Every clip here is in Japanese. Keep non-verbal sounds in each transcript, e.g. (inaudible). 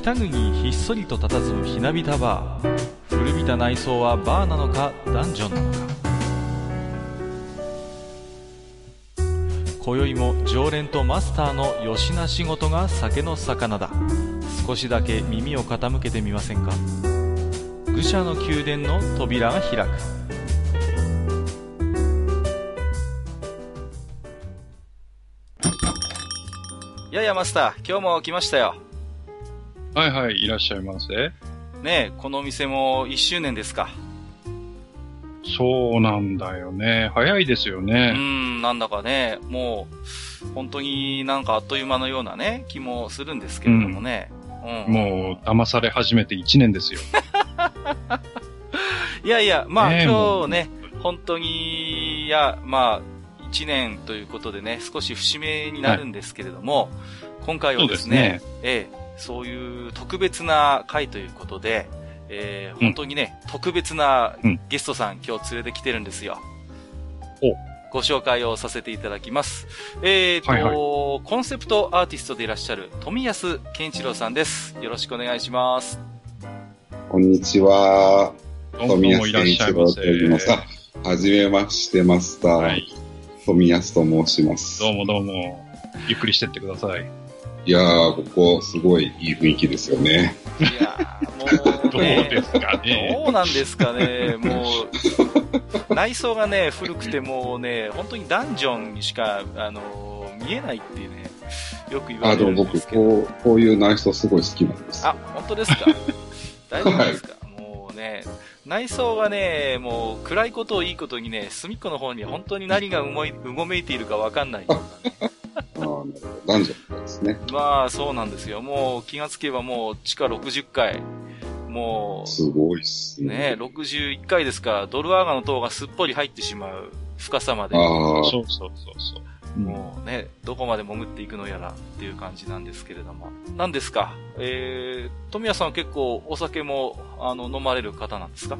北国ひっそりと佇むひなびたバー。古びた内装はバーなのかダンジョンなのか。今宵も常連とマスターのよしな仕事が酒の魚だ。少しだけ耳を傾けてみませんか。愚者の宮殿の扉が開く。ややマスター今日も来ましたよ。はいはい、いらっしゃいませ。ねえこのお店も1周年ですかそうなんだよね。早いですようね。んなんだかねもう本当になんかあっという間のようなね気もするんですけれどもね、うんもう、騙され始めて1年ですよ。(laughs) いやいや、まあ、ねえ今日ね、本当に、いや、まあ、一年ということでね、少し節目になるんですけれども、今回はですね、ええ、そういう特別な回ということで、えー、本当にね、特別なうんゲストさん、今日連れてきてるんですよ。おご紹介をさせていただきます。えーと、はいはいコンセプトアーティストでいらっしゃる富安健一郎さんです。よろしくお願いします。こんにちは。どうもどう富安もいらっ健しゃいませ。一郎と言います。あはじめまして、マスター。はい。富安と申します。どうもどうも。ゆっくりしてってください。いやー、ここ、すごいいい雰囲気ですよね。いやー、もう、どうね、ですかね。どうなんですかね、もう、内装がね、古くてもうね、本当にダンジョンにしか、あのー見えないっていうね、よく言わあ、れるんでも僕、ですけど。こう、こういう内装すごい好きなんです。あ、本当ですか？(laughs) 大丈夫ですか、もうね、内装がね、もう暗いことをいいことにね、隅っこの方に本当に何がうごいうごめいているかわかんないようなね。男女ですね。まあ、そうなんですよ。もう気がつけばもう地下60階。もう、すごいっすね。ね、61回ですから、ドルアーガの塔がすっぽり入ってしまう深さまで、あそうそうそうそう。もうね、どこまで潜っていくのやらっていう感じなんですけれども。何ですか？えー、富谷さんは結構お酒も、あの、飲まれる方なんですか？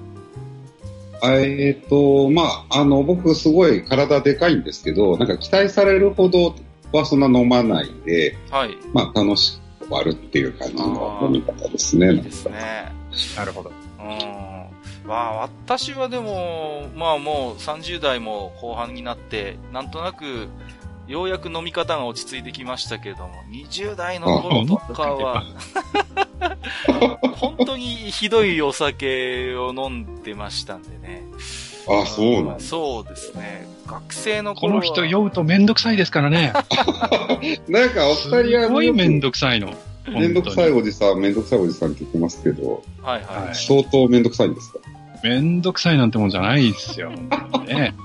あ。えっ、と、まあ、あの、僕すごい体でかいんですけど、なんか期待されるほどはそんな飲まないんで、はい。まあ、楽しく終わるっていう感じの飲み方ですね。いいですね。なるほど。うん。まあ、私はでも、まあもう30代も後半になって、なんとなく、ようやく飲み方が落ち着いてきましたけれども、20代の頃とかは、(laughs) 本当にひどいお酒を飲んでましたんでね。あ、そうなんそうですね。学生の頃は。この人酔うとめんどくさいですからね。(laughs) なんかおす二人はごいめんどどくさいの。めんどくさい本おじさん、めんどくさいおじさんって言ってますけど、はいはい。はい相当めんどくさいんですか？めんどくさいなんてもんじゃないですよ。ね。(laughs)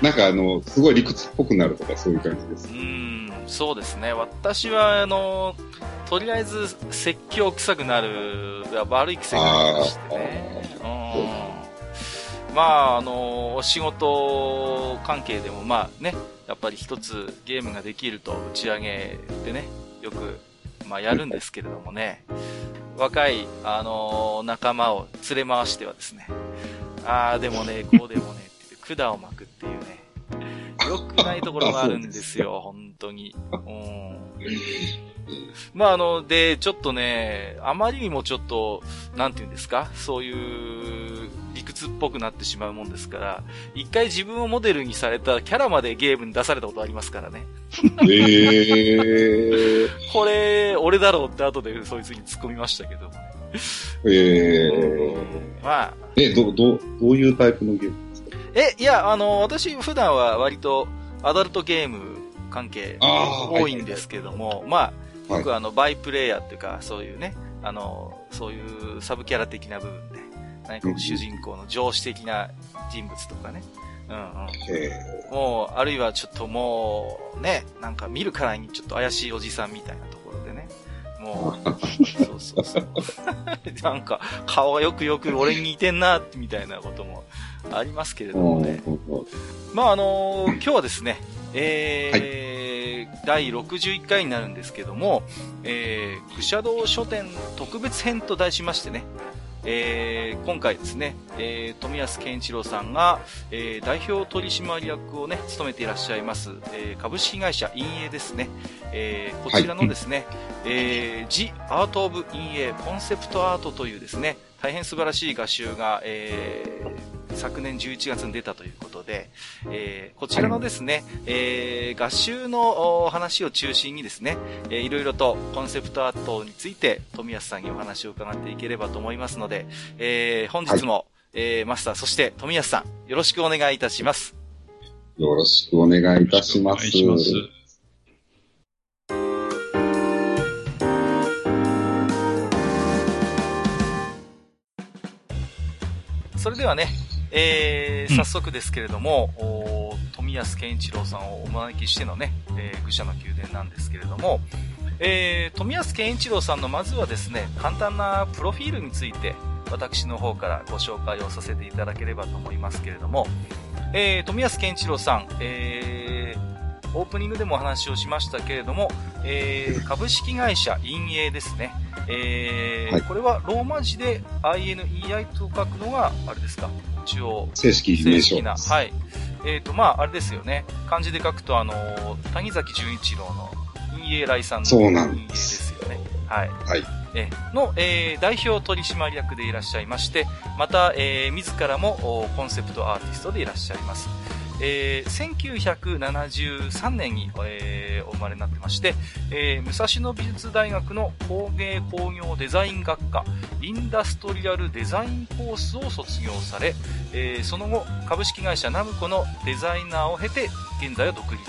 なんかあの、すごい理屈っぽくなるとかそういう感じですう。ーん、そうですね。私は、あの、とりあえず、説教臭くなる、悪い癖がありましてね。うん。まあ、あの、お仕事関係でも、まあね、やっぱり一つゲームができると打ち上げでね、よく、まあやるんですけれどもね、(laughs) 若い、あの仲間を連れ回してはですね、ああ、でもね、こうでもね、って言って管を巻くっていうね、良くないところがあるんですよ、本当に。うん。まあ、あの、で、ちょっとね、あまりにもちょっと、なんていうんですか、そういうっぽくなってしまうもんですから、一回自分をモデルにされたキャラまでゲームに出されたことありますからね。えー、これ、俺だろうって後でそいつに突っ込みましたけど。えー、まあ、え、ど、ど、どういうタイプのゲームですか？え、いや、あの、私普段は割とアダルトゲーム関係多いんですけども、まあ、はい。僕はあの、バイプレイヤーっていうか、そういうね、あの、そういうサブキャラ的な部分で、何か主人公の上司的な人物とかね、うんうん。えもう、あるいはちょっともう、ね、なんか見るからにちょっと怪しいおじさんみたいなところでね。もう、そうそうそう。(laughs) なんか、顔がよくよく俺に似てんな、みたいなこともありますけれー、どもね。うんまああのー今日はですね、えー第61回になるんですけども、えー、愚者道書店特別編と題しましてね、えー、今回ですね、えー、富安健一郎さんが、えー、代表取締役をね、務めていらっしゃいます、えー、株式会社陰影ですね、えー、こちらのですね、はい、えー、The Art of 陰影コンセプトアートというですね、大変素晴らしい画集が、えー、昨年11月に出たということで、えー、こちらのですね、えー、合集の話を中心にですね、えー、いろいろとコンセプトアートについて富安さんにお話を伺っていければと思いますので、えー、本日も、はい、えー、マスター、そして富安さん、よろしくお願いいたします。よろしくお願いいたします。それではね、えー、早速ですけれども、うん、富安健一郎さんをお招きしてのね、えー、愚者の宮殿なんですけれども、えー、富安健一郎さんのまずはですね、簡単なプロフィールについて、私の方からご紹介をさせていただければと思いますけれども、えー、富安健一郎さん、えー、オープニングでもお話をしましたけれども、えー、株式会社陰影ですね。えー、はい、これはローマ字で INEI と書くのが、あれですか、一応。正式名称。な。はい。えっ、ー、と、まあ、あれですよね。漢字で書くと、あの、谷崎潤一郎の陰影来さんの陰影ですよね。はい。はい。えの、えー、代表取締役でいらっしゃいまして、また、えー、自らもコンセプトアーティストでいらっしゃいます。えー、1973年に、えー、お生まれになってまして、えー、武蔵野美術大学の工芸工業デザイン学科インダストリアルデザインコースを卒業され、えー、その後株式会社ナムコのデザイナーを経て現在は独立、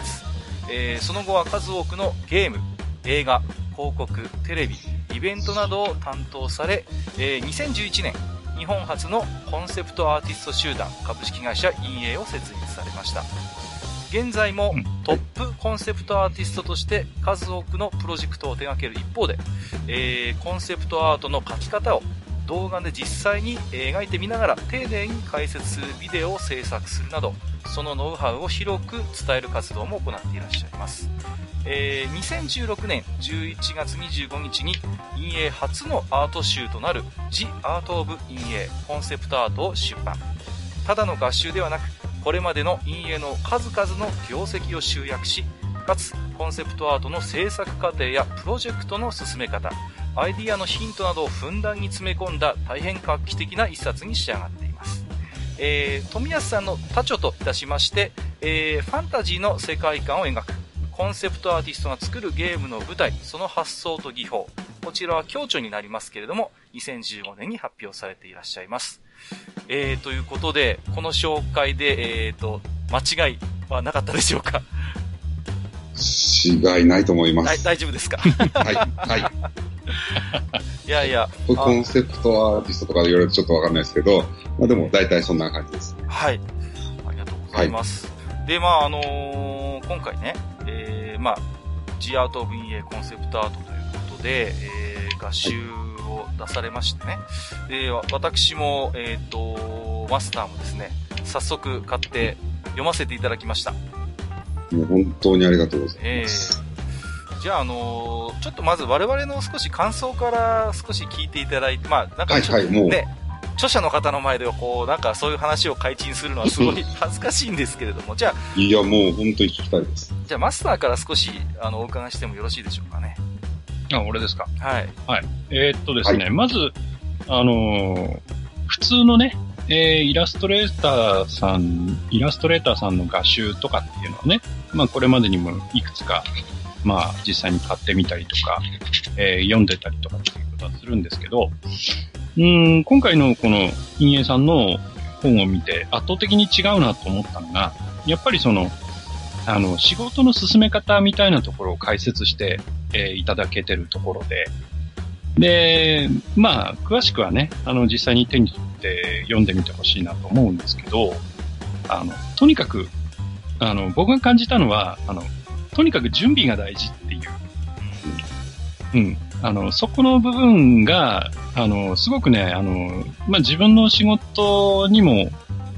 えー、その後は数多くのゲーム映画広告テレビイベントなどを担当され、えー、2011年日本初のコンセプトアーティスト集団株式会社陰影を設立されました。現在もトップコンセプトアーティストとして数多くのプロジェクトを手掛ける一方で、えー、コンセプトアートの描き方を動画で実際に描いてみながら丁寧に解説するビデオを制作するなどそのノウハウを広く伝える活動も行っていらっしゃいます。えー、2016年11月25日に陰影初のアート集となる The Art of 陰影コンセプトアートを出版。ただの合集ではなくこれまでの陰影の数々の業績を集約しかつコンセプトアートの制作過程やプロジェクトの進め方アイディアのヒントなどをふんだんに詰め込んだ大変画期的な一冊に仕上がっています、えー、富安さんの他著といたしまして、えー、ファンタジーの世界観を描くコンセプトアーティストが作るゲームの舞台、その発想と技法。こちらは強著になりますけれども、2015年に発表されていらっしゃいます。えー、ということで、この紹介で、えーと、間違いはなかったでしょうか？違いないと思います。大丈夫ですか？(laughs) はい、はい。いやいや。コンセプトアーティストとか言われるとちょっとわかんないですけど、まあでも大体そんな感じです。はい。ありがとうございます。はい、で、まああのー、今回ね、えー、まあ、G アートオブインエコンセプトアートということで、えー、合集を出されましてね。で、私も、えっ、ー、と、マスターもですね、早速買って読ませていただきました。もう本当にありがとうございます。えー、じゃあ、あのー、ちょっとまず我々の少し感想から少し聞いていただいて、まあ、なんかちょっと、はいはい、もう、ね、著者の方の前ではこう、なんかそういう話を開陳するのはすごい恥ずかしいんですけれども、じゃあ。いや、もう本当に聞きたいです。じゃあマスターから少し、あの、お伺いしてもよろしいでしょうかね。あ、俺ですか？はい。はい。えー、っとですね、はい、まず、あのー、普通のね、えー、イラストレーターさん、イラストレーターさんの画集とかっていうのはね、まあこれまでにもいくつか、まあ実際に買ってみたりとか、えー、読んでたりとかっていうことはするんですけど、うん、今回のこの陰影さんの本を見て圧倒的に違うなと思ったのが、やっぱりその、あの、仕事の進め方みたいなところを解説して、えー、いただけてるところで、で、まあ、詳しくはね、あの、実際に手に取って読んでみてほしいなと思うんですけど、あの、とにかく、あの、僕が感じたのは、あの、とにかく準備が大事っていう。うん。あの、そこの部分が、あの、すごくね、あの、まあ、自分の仕事にも、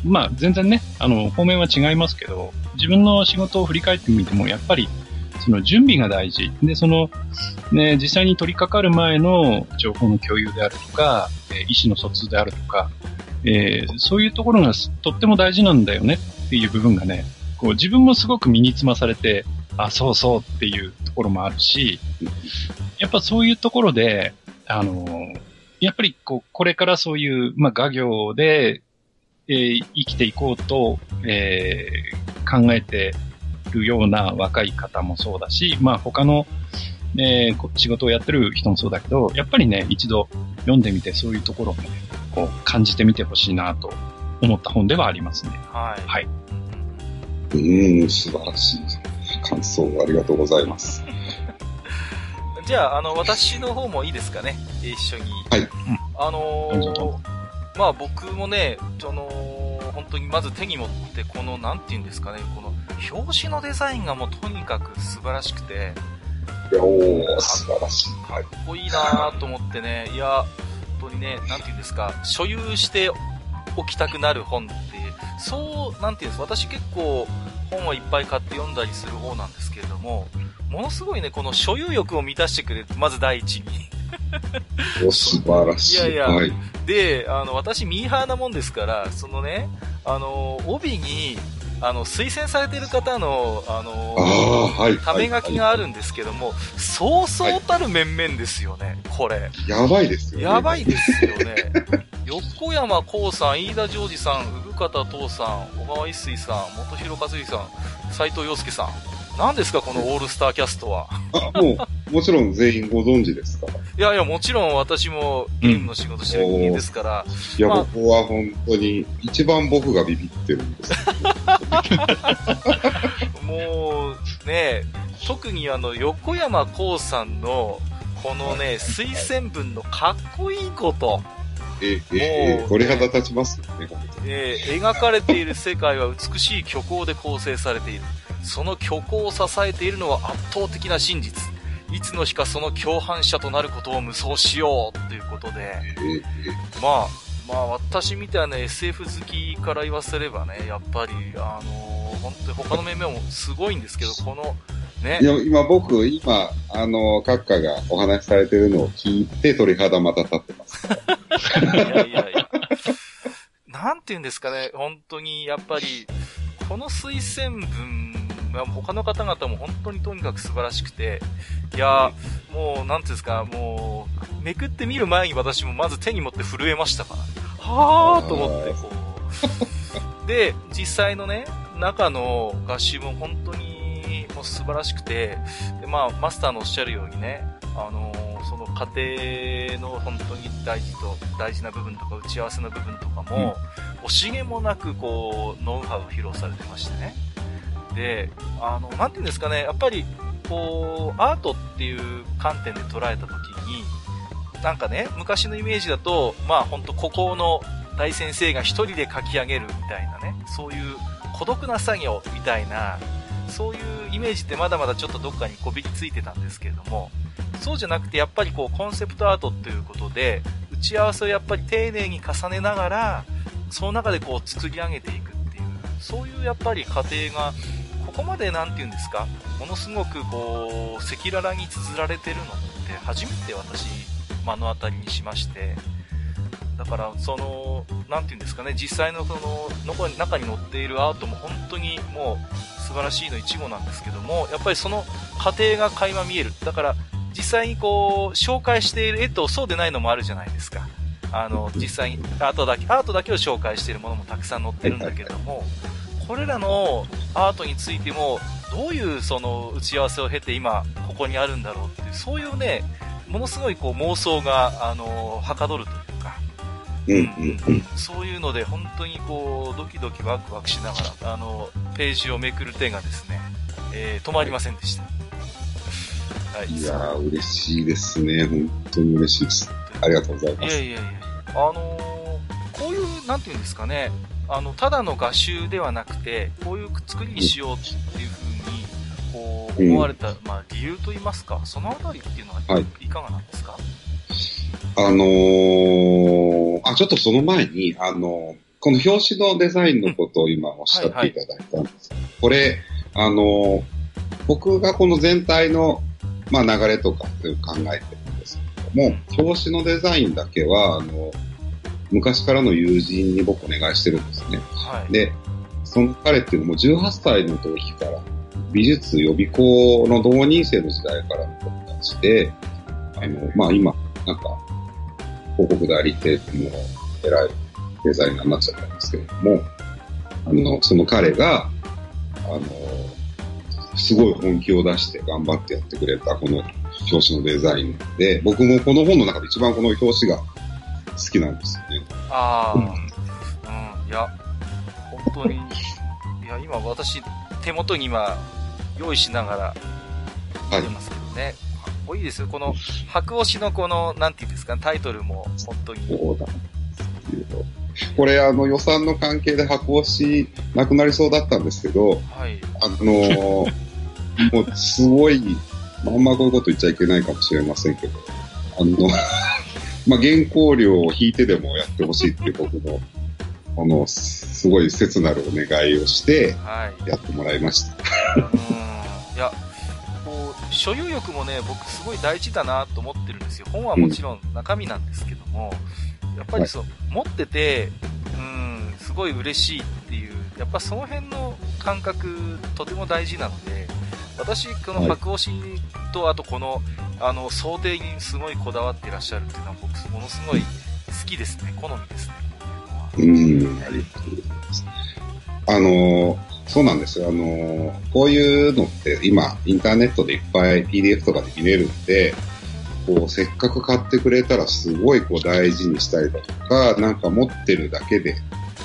まあ、全然ね、あの、方面は違いますけど、自分の仕事を振り返ってみても、やっぱり、その準備が大事。で、その、ね、実際に取り掛かる前の情報の共有であるとか、え意思の疎通であるとか、えー、そういうところがとっても大事なんだよねっていう部分がね、こう自分もすごく身につまされて、あ、そうそうっていうところもあるし、やっぱそういうところで、あのやっぱりこう、これからそういう、まあ、画業で、えー、生きていこうと、えー、考えてるような若い方もそうだし、まあ他の、えー、仕事をやってる人もそうだけど、やっぱりね、一度読んでみてそういうところをね、こう感じてみてほしいなと思った本ではありますね。はい。はい。うん、素晴らしい感想ありがとうございます。(laughs) じゃあ、あの、私の方もいいですかね、一緒に。はい。あのー、まあ僕もね、あのー、本当にまず手に持って、この、なんて言うんですかね、この、表紙のデザインがもうとにかく素晴らしくて、いや、お素晴らしい。かっこいいなと思ってね、いや、本当にね、なんて言うんですか、所有しておきたくなる本って、そう、なんて言うんです私結構本はいっぱい買って読んだりする方なんですけれども、ものすごいね、この所有欲を満たしてくれる、まず第一に。お、素晴らしい。いやいや、はい、で、あの、私ミーハーなもんですから、そのね、あの、帯に、あの、推薦されてる方の、あの、あはい、ため書きがあるんですけども、はい、そうそうたる面々ですよね、これ。やばいですよね。やばいですよね。(laughs) 横山光さん、飯田ジョージさん、産方父さん、小川一水さん、元広和之さん、斎藤洋介さん。何ですか、このオールスターキャストは？あ、もう、もちろん全員ご存知ですか？いやいや、もちろん私もゲームの仕事してる人間ですから。いや、まあ、僕は本当に、一番僕がビビってるんです。もう、ね、特にあの、横山光さんの、このね、推薦文のかっこいいこと。え、え、鳥肌立ちますよね、えー、描かれている世界は美しい虚構で構成されている。その虚構を支えているのは圧倒的な真実。いつの日かその共犯者となることを無双しよう。ということで、まあ、まあ私みたいな SF 好きから言わせればね、やっぱり、あのー、本当に他の面々もすごいんですけど、(laughs) この、ね。いや、今僕、今、あの、閣下がお話しされてるのを聞いて鳥肌また立ってます。いやいやいや。なんて言うんですかね、本当に、やっぱり、この推薦文他の方々も本当にとにかく素晴らしくて、いやもう、なんていうんですか、もう、めくってみる前に私もまず手に持って震えましたから、はぁーと思って、こう。(laughs) で、実際のね、中の合集も本当にもう素晴らしくて、で、まあ、マスターのおっしゃるようにね、あのー、その家庭の本当に大事と、大事な部分とか打ち合わせの部分とかも、うん、惜しげもなくこう、ノウハウを披露されてましてね。で、あの、なていうんですかね、やっぱり、こう、アートっていう観点で捉えたときに、なんかね、昔のイメージだと、まあ本当孤高の大先生が一人で書き上げるみたいなね、そういう孤独な作業みたいな、そういうイメージってまだまだちょっとどっかにこびりついてたんですけれども、そうじゃなくてやっぱりこうコンセプトアートっていうことで、打ち合わせをやっぱり丁寧に重ねながら、その中でこう作り上げていくっていう、そういうやっぱり過程がここまで何て言うんですか、ものすごくこう、赤裸々に綴られてるのって初めて私、目の当たりにしまして、だから、その、何て言うんですかね、実際のその、中に載っているアートも本当にもう素晴らしいの一語なんですけども、やっぱりその過程が垣間見える。だから、実際にこう、紹介している絵とそうでないのもあるじゃないですか。あの、実際にアートだけ、アートだけを紹介しているものもたくさん載ってるんだけども、これらのアートについても、どういうその打ち合わせを経て今、ここにあるんだろうっていう、そういうね、ものすごいこう妄想が、あの、はかどるというか、うんうんそういうので本当にこう、ドキドキワクワクしながら、あの、ページをめくる手がですね、えー、止まりませんでした。はい。いやー、嬉しいですね。本当に嬉しいです。ありがとうございます。いやいやいや、あのー、こういう、なんていうんですかね、あの、ただの画集ではなくて、こういう作りにしようっていうふうに、こう、思われた、うん、まあ、理由といいますか、そのあたりっていうのは、はい、いかがなんですか？あのー、あ、ちょっとその前に、あのー、この表紙のデザインのことを今おっしゃっていただいたんです、うんはいはい、これ、あのー、僕がこの全体の、まあ、流れとかっていう考えてるんですけども、表紙のデザインだけは、あの、昔からの友人に僕お願いしてるんですね。はい。で、その彼っていうのも18歳の時から美術予備校の同人生の時代からの子たちで、あの、まあ今、なんか、広告代理店の偉いデザイナーになっちゃったんですけれども、あの、その彼が、あの、すごい本気を出して頑張ってやってくれたこの表紙のデザインで、僕もこの本の中で一番この表紙が好きなんですよね。ああ、うん、うん、いや、本当に、いや、今私、手元に今、用意しながら、見てますけどね。はい、かっこいいですよ。この、白押しのこの、なんていうんですか、タイトルも、本当に。そうだ。これ、あの、予算の関係で箱押しなくなりそうだったんですけど、はい。あのもう、すごい、まんまこういうこと言っちゃいけないかもしれませんけど、あの、まあ、原稿料を引いてでもやってほしいっていう僕の、(laughs) あの、すごい切なるお願いをして、やってもらいました。はい、いや、こう、所有欲もね、僕すごい大事だなと思ってるんですよ。本はもちろん中身なんですけども、うん、やっぱりそう、はい、持ってて、うん、すごい嬉しいっていう、やっぱその辺の感覚、とても大事なので、私、この白押しと、あとこの、あの、想定にすごいこだわっていらっしゃるっていうのは、僕、ものすごい好きですね。好みですね。うん、ありがとうございます。あの、そうなんですよ。あの、こういうのって今、インターネットでいっぱい PDF とかで見れるんで、こう、せっかく買ってくれたらすごいこう大事にしたりだとか、なんか持ってるだけで、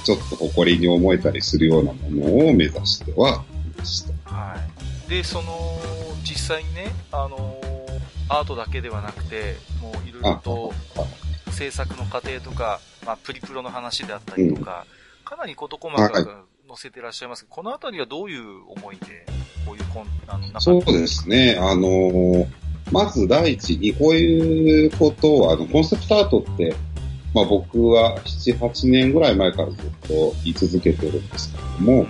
ちょっと誇りに思えたりするようなものを目指してはいました。はい。で、その、実際にね、あの、アートだけではなくて、もういろいろと制作の過程とか、まあ、プリプロの話であったりとか、うん、かなり事細かく載せてらっしゃいますけど、このあたりはどういう思いで、こういうコン、あの、そうですね、あのー、まず第一に、こういうことを、あの、コンセプトアートって、まあ僕は7、8年ぐらい前からずっと言い続けてるんですけども、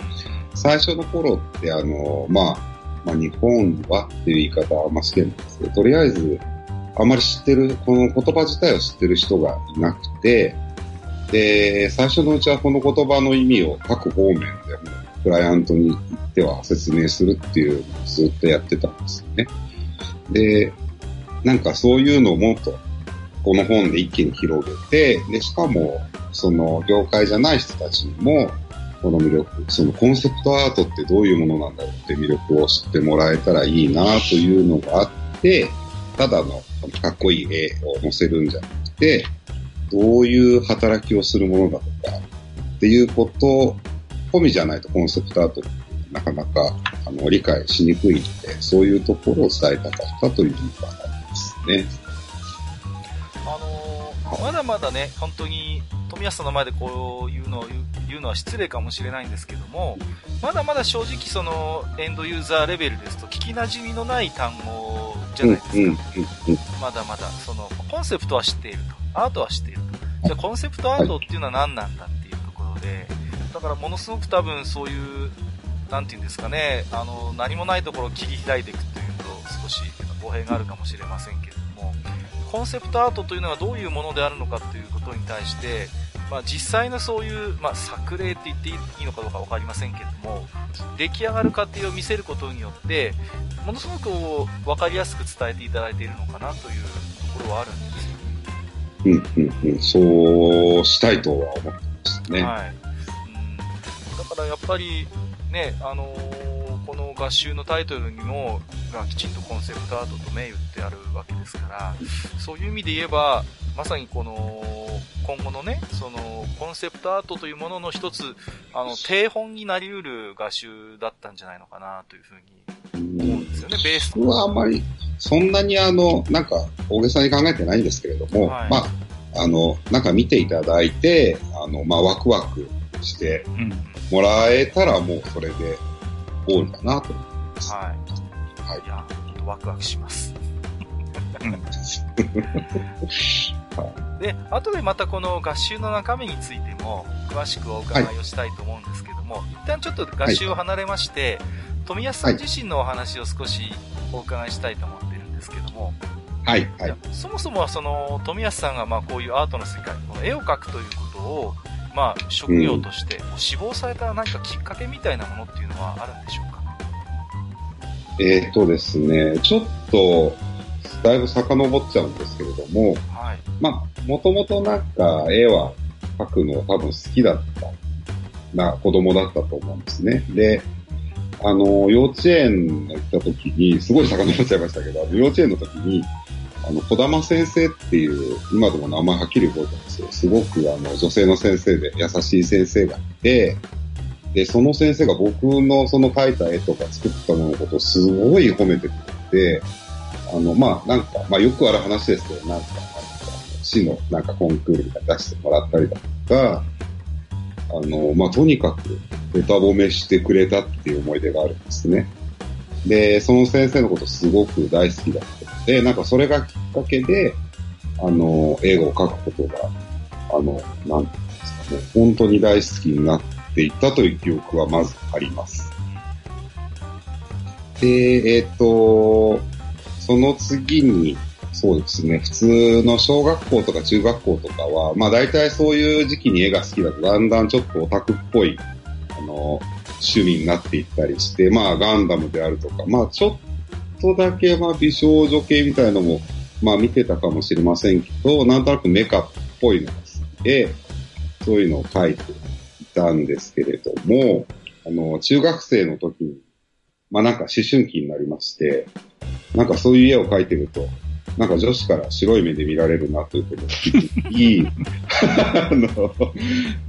最初の頃って、あの、まあ、まあ、日本はっていう言い方はあんましてるんですけど、とりあえず、あまり知ってる、この言葉自体を知ってる人がいなくて、で、最初のうちはこの言葉の意味を各方面でもクライアントに行っては説明するっていうのをずっとやってたんですよね。で、なんかそういうのをもっとこの本で一気に広げて、で、しかも、その業界じゃない人たちにも、この魅力、そのコンセプトアートってどういうものなんだろうって魅力を知ってもらえたらいいなというのがあって、ただのかっこいい絵を載せるんじゃなくて、どういう働きをするものだとか、っていうこと込みじゃないとコンセプトアートってなかなかあの理解しにくいので、そういうところを伝えたかったというのがありますね。あのー、まだまだね、本当に富安さんの前でこういうのを言うのは失礼かもしれないんですけども、まだまだ正直そのエンドユーザーレベルですと聞き馴染みのない単語じゃないですか。まだまだ、そのコンセプトは知っていると。アートは知っていると。じゃあコンセプトアートっていうのは何なんだっていうところで、だからものすごく多分そういう、なんて言うんですかね、あの、何もないところを切り開いていくというと少し語弊があるかもしれませんけれども、コンセプトアートというのはどういうものであるのかということに対して、まあ、実際のそういう、まあ、作例って言っていいのかどうか分かりませんけれども、出来上がる過程を見せることによって、ものすごく分かりやすく伝えていただいているのかなというところはあるんですよ。うんうんうん、そうしたいとは思ってますね。はい。うん、だからやっぱり、ね、あのー、この合集のタイトルにも、がきちんとコンセプトアートと銘打ってあるわけですから、(laughs) そういう意味で言えば、まさにこの、今後のね、その、コンセプトアートというものの一つ、あの、定本になり得る画集だったんじゃないのかなというふうに思うんですよね、ベースはあんまり、そんなにあの、なんか、大げさに考えてないんですけれども、はい、まあ、あの、なんか見ていただいて、あの、まあ、ワクワクしてもらえたらもうそれで多いかなと思います。はい。はい。いや、ワクワクします。(laughs) で、後でまたこの合集の中身についても、詳しくお伺いをしたいと思うんですけども、はい、一旦ちょっと合集を離れまして、はい、富安さん自身のお話を少しお伺いしたいと思ってるんですけども、はい、はい。そもそもはその、富安さんがまあこういうアートの世界、この絵を描くということを、まあ職業として志望された何かきっかけみたいなものっていうのはあるんでしょうか？えっ、ー、とですね、ちょっと、だいぶ遡っちゃうんですけれども、はい。まあ、もともとなんか絵は描くの多分好きだったな子供だったと思うんですね。で、あの、幼稚園行った時に、すごい遡っちゃいましたけど、幼稚園の時に、あの、小玉先生っていう、今でも名前はっきり覚えてますよ。すごくあの、女性の先生で優しい先生がいて、で、その先生が僕のその描いた絵とか作ったもののことをすごい褒めてくれて、あの、まあ、なんか、まあ、よくある話ですけど、なんか、市のなんかコンクールみたい出してもらったりだとか、あの、まあ、とにかく、べた褒めしてくれたっていう思い出があるんですね。で、その先生のことすごく大好きだったので、なんかそれがきっかけで、あの、映画を描くことが、あの、なんていうんですかね、本当に大好きになっていったという記憶はまずあります。で、えっ、ー、と、その次に、そうですね。普通の小学校とか中学校とかは、まあ大体そういう時期に絵が好きだとだんだんちょっとオタクっぽい、趣味になっていったりして、まあガンダムであるとか、まあちょっとだけまあ美少女系みたいのも、まあ見てたかもしれませんけど、なんとなくメカっぽいのが好きで、そういうのを描いていたんですけれども、あの、中学生の時に、まあなんか思春期になりまして、なんかそういう絵を描いてると、なんか女子から白い目で見られるなということを聞き、あの、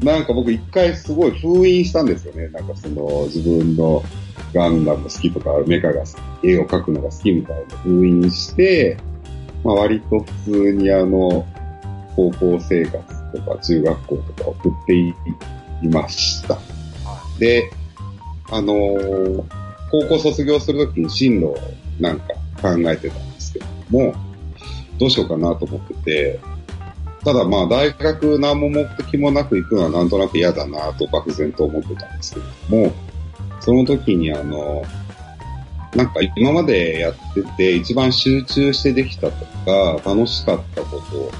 なんか僕一回すごい封印したんですよね。なんかその自分のガンダム好きとかメカが絵を描くのが好きみたいな封印して、まあ割と普通にあの、高校生活とか中学校とか送っていました。で、あのー、高校卒業するときに進路をなんか考えてたんですけども、どうしようかなと思ってて、ただまあ大学何も目的もなく行くのはなんとなく嫌だなと漠然と思ってたんですけども、その時にあの、なんか今までやってて一番集中してできたとか楽しかったこと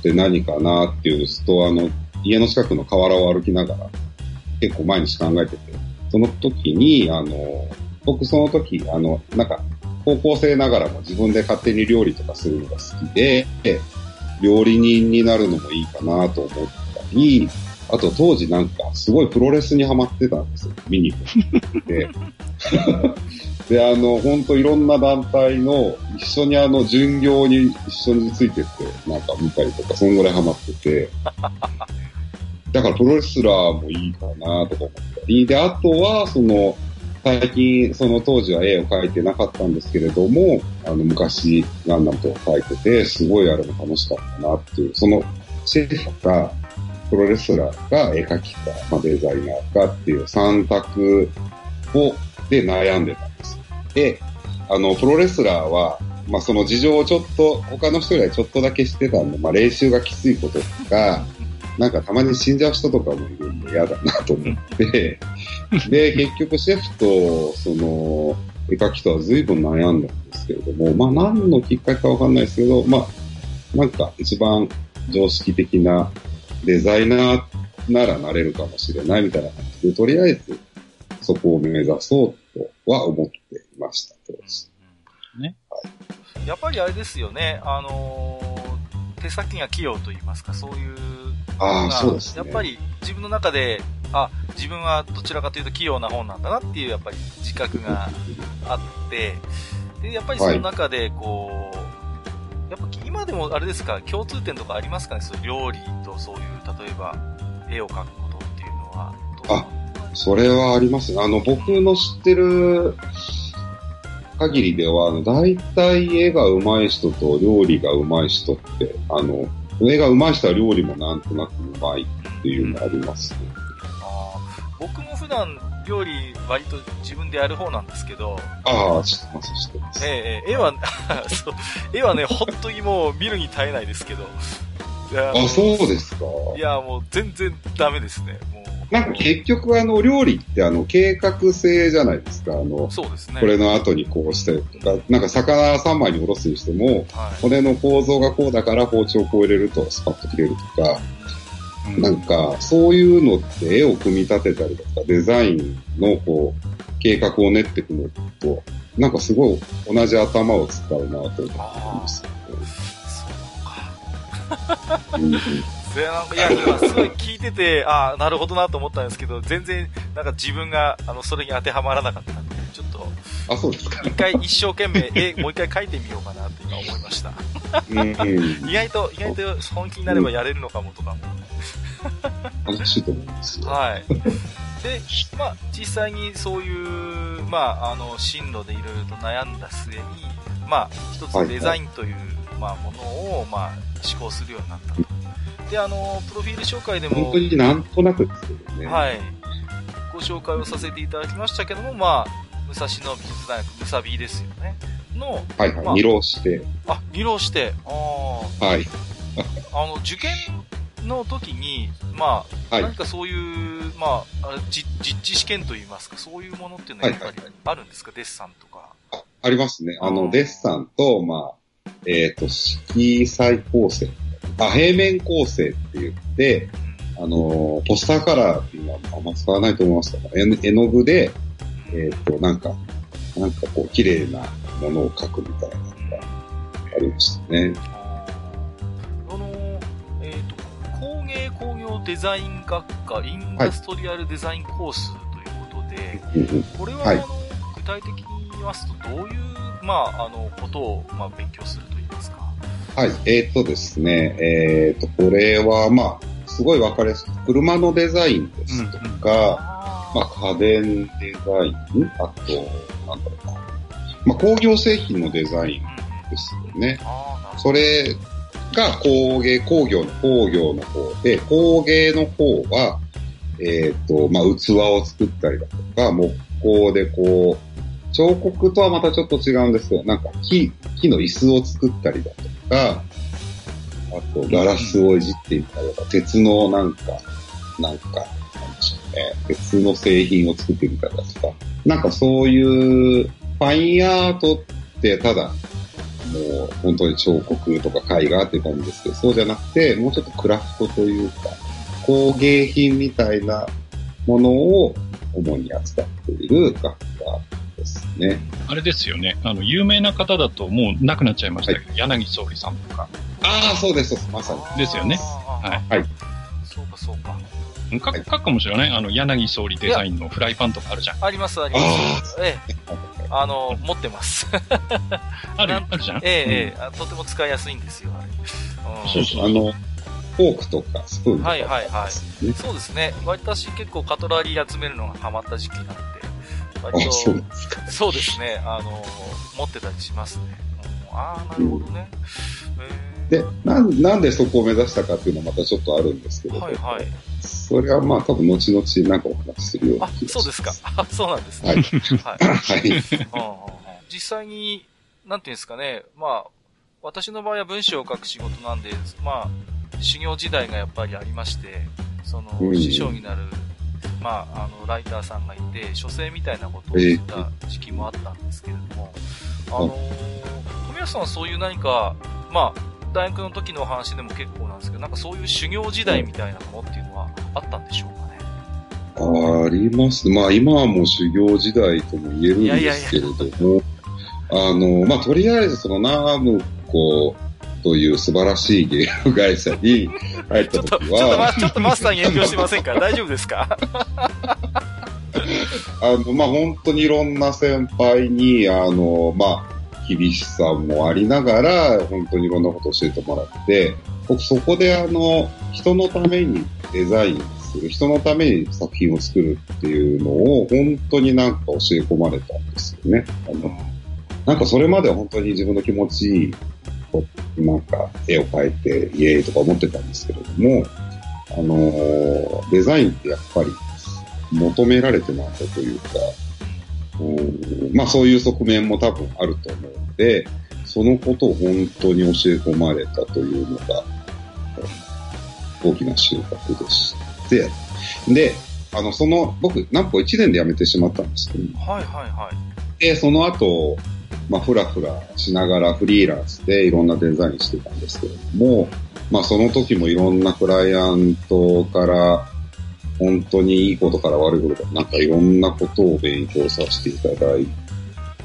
って何かなっていうと、あの、家の近くの河原を歩きながら結構毎日考えてて、その時に、あの、僕その時、あの、なんか高校生ながらも自分で勝手に料理とかするのが好きで、料理人になるのもいいかなと思ったり、あと当時なんかすごいプロレスにハマってたんですよ。見に行ってで、あの、ほんといろんな団体の一緒にあの、巡業に一緒についてってなんか見たりとか、そんぐらいハマってて、だからプロレスラーもいいかなとか思ったり、で、あとはその、最近、その当時は絵を描いてなかったんですけれども、あの、昔、ガンダムとか描いてて、すごいあれも楽しかったなっていう、その、シェフか、プロレスラーか、絵描きか、まあ、デザイナーかっていう三択を、で悩んでたんです。で、あの、プロレスラーは、まあ、その事情をちょっと、他の人よりはちょっとだけ知ってたんで、まあ、練習がきついこととか、なんかたまに死んじゃう人とかもいるんで嫌だなと思って、で、結局シェフと、その、絵描きとは随分悩んだんですけれども、まあ何のきっかけかわかんないですけど、まあ、なんか一番常識的なデザイナーならなれるかもしれないみたいな感じで、とりあえずそこを目指そうとは思っていました、当時。ね。はい、やっぱりあれですよね、あのー、手先が器用と言いますか、そういうああ、そうですね。やっぱり自分の中で、あ、自分はどちらかというと器用な方なんだなっていう、やっぱり自覚があって、で、やっぱりその中で、こう、はい、やっぱ今でもあれですか、共通点とかありますかねそういう料理とそういう、例えば、絵を描くことっていうのは。あ、それはありますね。あの、僕の知ってる限りでは、大体絵が上手い人と料理が上手い人って、あの、絵が上手い人は料理もなんとなく上手いっていうのがありますね。あ僕も普段料理割と自分でやる方なんですけど。ああ、知ってます、知ってます。ええー、絵は (laughs) そう、絵はね、本当にもう見るに耐えないですけど。あ、そうですか。いや、もう全然ダメですね。もなんか結局あの料理ってあの計画性じゃないですか。あの、そうですね。これの後にこうしたりとか、なんか魚3枚におろすにしても、はい。骨の構造がこうだから包丁をこう入れるとスパッと切れるとか、なんかそういうのって絵を組み立てたりとかデザインのこう計画を練っていくのと、なんかすごい同じ頭を使うなと思ってます。そうか。うんうんで、なんか、いや、今すごい聞いてて、ああ、なるほどなと思ったんですけど、全然、なんか自分が、あの、それに当てはまらなかったんで、ちょっと、あ、そうですか。一回一生懸命、え、もう一回書いてみようかなって今思いました。うんうん意外と、意外と本気になればやれるのかもとかも。楽しいと思いますよ。はい。で、まあ、実際にそういう、まあ、あの、進路でいろいろと悩んだ末に、まあ、一つデザインという、まあ、ものを、まあ、思考するようになったと。で、あの、プロフィール紹介でも本当、になんとなくですけどね。はい。ご紹介をさせていただきましたけども、まあ、武蔵野美術大学、武蔵美ですよね。の、はいはい。まあ二浪して、あ、二浪して、あはい。あ、あの、受験の時に、まあ、はい何かそういう、まあ、あれ実実地試験といいますか、そういうものっていうのはやっぱりあるんですか、デッサンとか。あありますね。あの、うんデッサンと、まあ、えっ、と、色彩構成。あ、平面構成って言って、あの、ポスターカラーっていうのはあんま使わないと思いますから、絵絵の具で、えっ、と、なんか、なんかこう、綺麗なものを描くみたいなのがありましたね。あの、えっ、と、工芸工業デザイン学科インダストリアルデザインコースということで、うんうんこれは、はい具体的に言いますと、どういう、まあ、あの、ことを、まあ、勉強するといいますか。はい。えっ、とですね、えっ、と、これは、まあ、すごいわかりやすく、車のデザインですとか、あまあ、家電デザイン、あと、なんだろうな。まあ、工業製品のデザインうんですよね。それが工芸、工業の工業の方で、工芸の方は、えっ、と、まあ、器を作ったりだとか、木工でこう、彫刻とはまたちょっと違うんですけど、なんか木、木の椅子を作ったりだとか、あとガラスをいじっていたりとか、鉄のなんか、なんか、なんでしょうね、鉄の製品を作ってみたりだとか、なんかそういう、ファインアートってただ、もう本当に彫刻とか絵画っていう感じですけど、そうじゃなくて、もうちょっとクラフトというか、工芸品みたいなものを主に扱っている学科。ですね。あれですよね。あの、有名な方だともう亡くなっちゃいましたけど、柳総理さんとか。ああ、そうです、そうです、まさに。ですよねはいはい。そうか、そうか。か書くかもしれないあの、柳総理デザインのフライパンとかあるじゃん。あります、あります。ええ、あの、持ってます。あ (laughs) るあるじゃんええ、ええあ、とても使いやすいんですよ、あれ。うんそうそうあの、フォークとかスプーンとか、はいはいはいねそうですね。私結構カトラリー集めるのがハマった時期なんで、あ割、と、そう。そうですね、あの、持ってたりしますね。うんああ、なるほどね。で、なん、なんでそこを目指したかっていうのはまたちょっとあるんですけえど、ーはいはい。それはまあ多分後々なんかお話しするようなあそうですか。あ、(laughs) そうなんですね。はい。はい。実際に、なんていうんですかね、まあ、私の場合は文章を書く仕事なんで、まあ、修行時代がやっぱりありまして、その、うん師匠になる、まあ、あの、ライターさんがいて、書生みたいなことをしてた時期もあったんですけれども、あのー、富安さんはそういう何か、まあ、大学の時のお話でも結構なんですけど、なんかそういう修行時代みたいなものっていうのはあったんでしょうかね？あります。まあ今はもう修行時代とも言えるんですけれども、あの、まあとりあえずそのナムコという素晴らしいゲーム会社に入ったちょっと、ち時ょっと、ちょっとマスターに遠慮してませんか？ら (laughs) 大丈夫ですか？(laughs) あの、まあ本当にいろんな先輩に、あの、まあ、厳しさもありながら、本当にいろんなことを教えてもらって、僕そこであの、人のためにデザインする、人のために作品を作るっていうのを、本当になんか教え込まれたんですよね。あのなんかそれまでは本当に自分の気持ちいい、なんか絵を描いて、イエーイとか思ってたんですけれども、あのーデザインってやっぱり求められてなんだというか、うんまあそういう側面も多分あると思うので、そのことを本当に教え込まれたというのが、うん大きな収穫でして、で、あの、その、僕、南歩1年で辞めてしまったんですけど、はいはいはい。で、その後、まあ、ふらふらしながらフリーランスでいろんなデザインしてたんですけれども、まあ、その時もいろんなクライアントから、本当にいいことから悪いことから、なんかいろんなことを勉強させていただい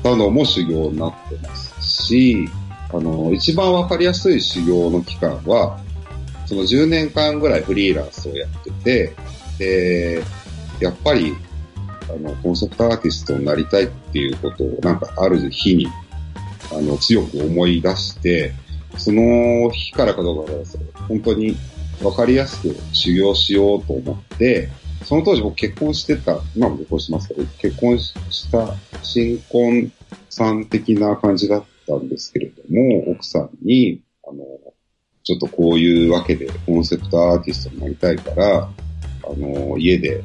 たのも修行になってますし、あの、一番わかりやすい修行の期間は、その10年間ぐらいフリーランスをやってて、で、やっぱり、あの、コンセプトアーティストになりたいっていうことを、なんかある日に、あの、強く思い出して、その日からかどうかわからないですけど、本当にわかりやすく修行しようと思って、その当時僕結婚してた、今も結婚しますけど、結婚した新婚さん的な感じだったんですけれども、奥さんに、あの、ちょっとこういうわけでコンセプトアーティストになりたいから、あの、家で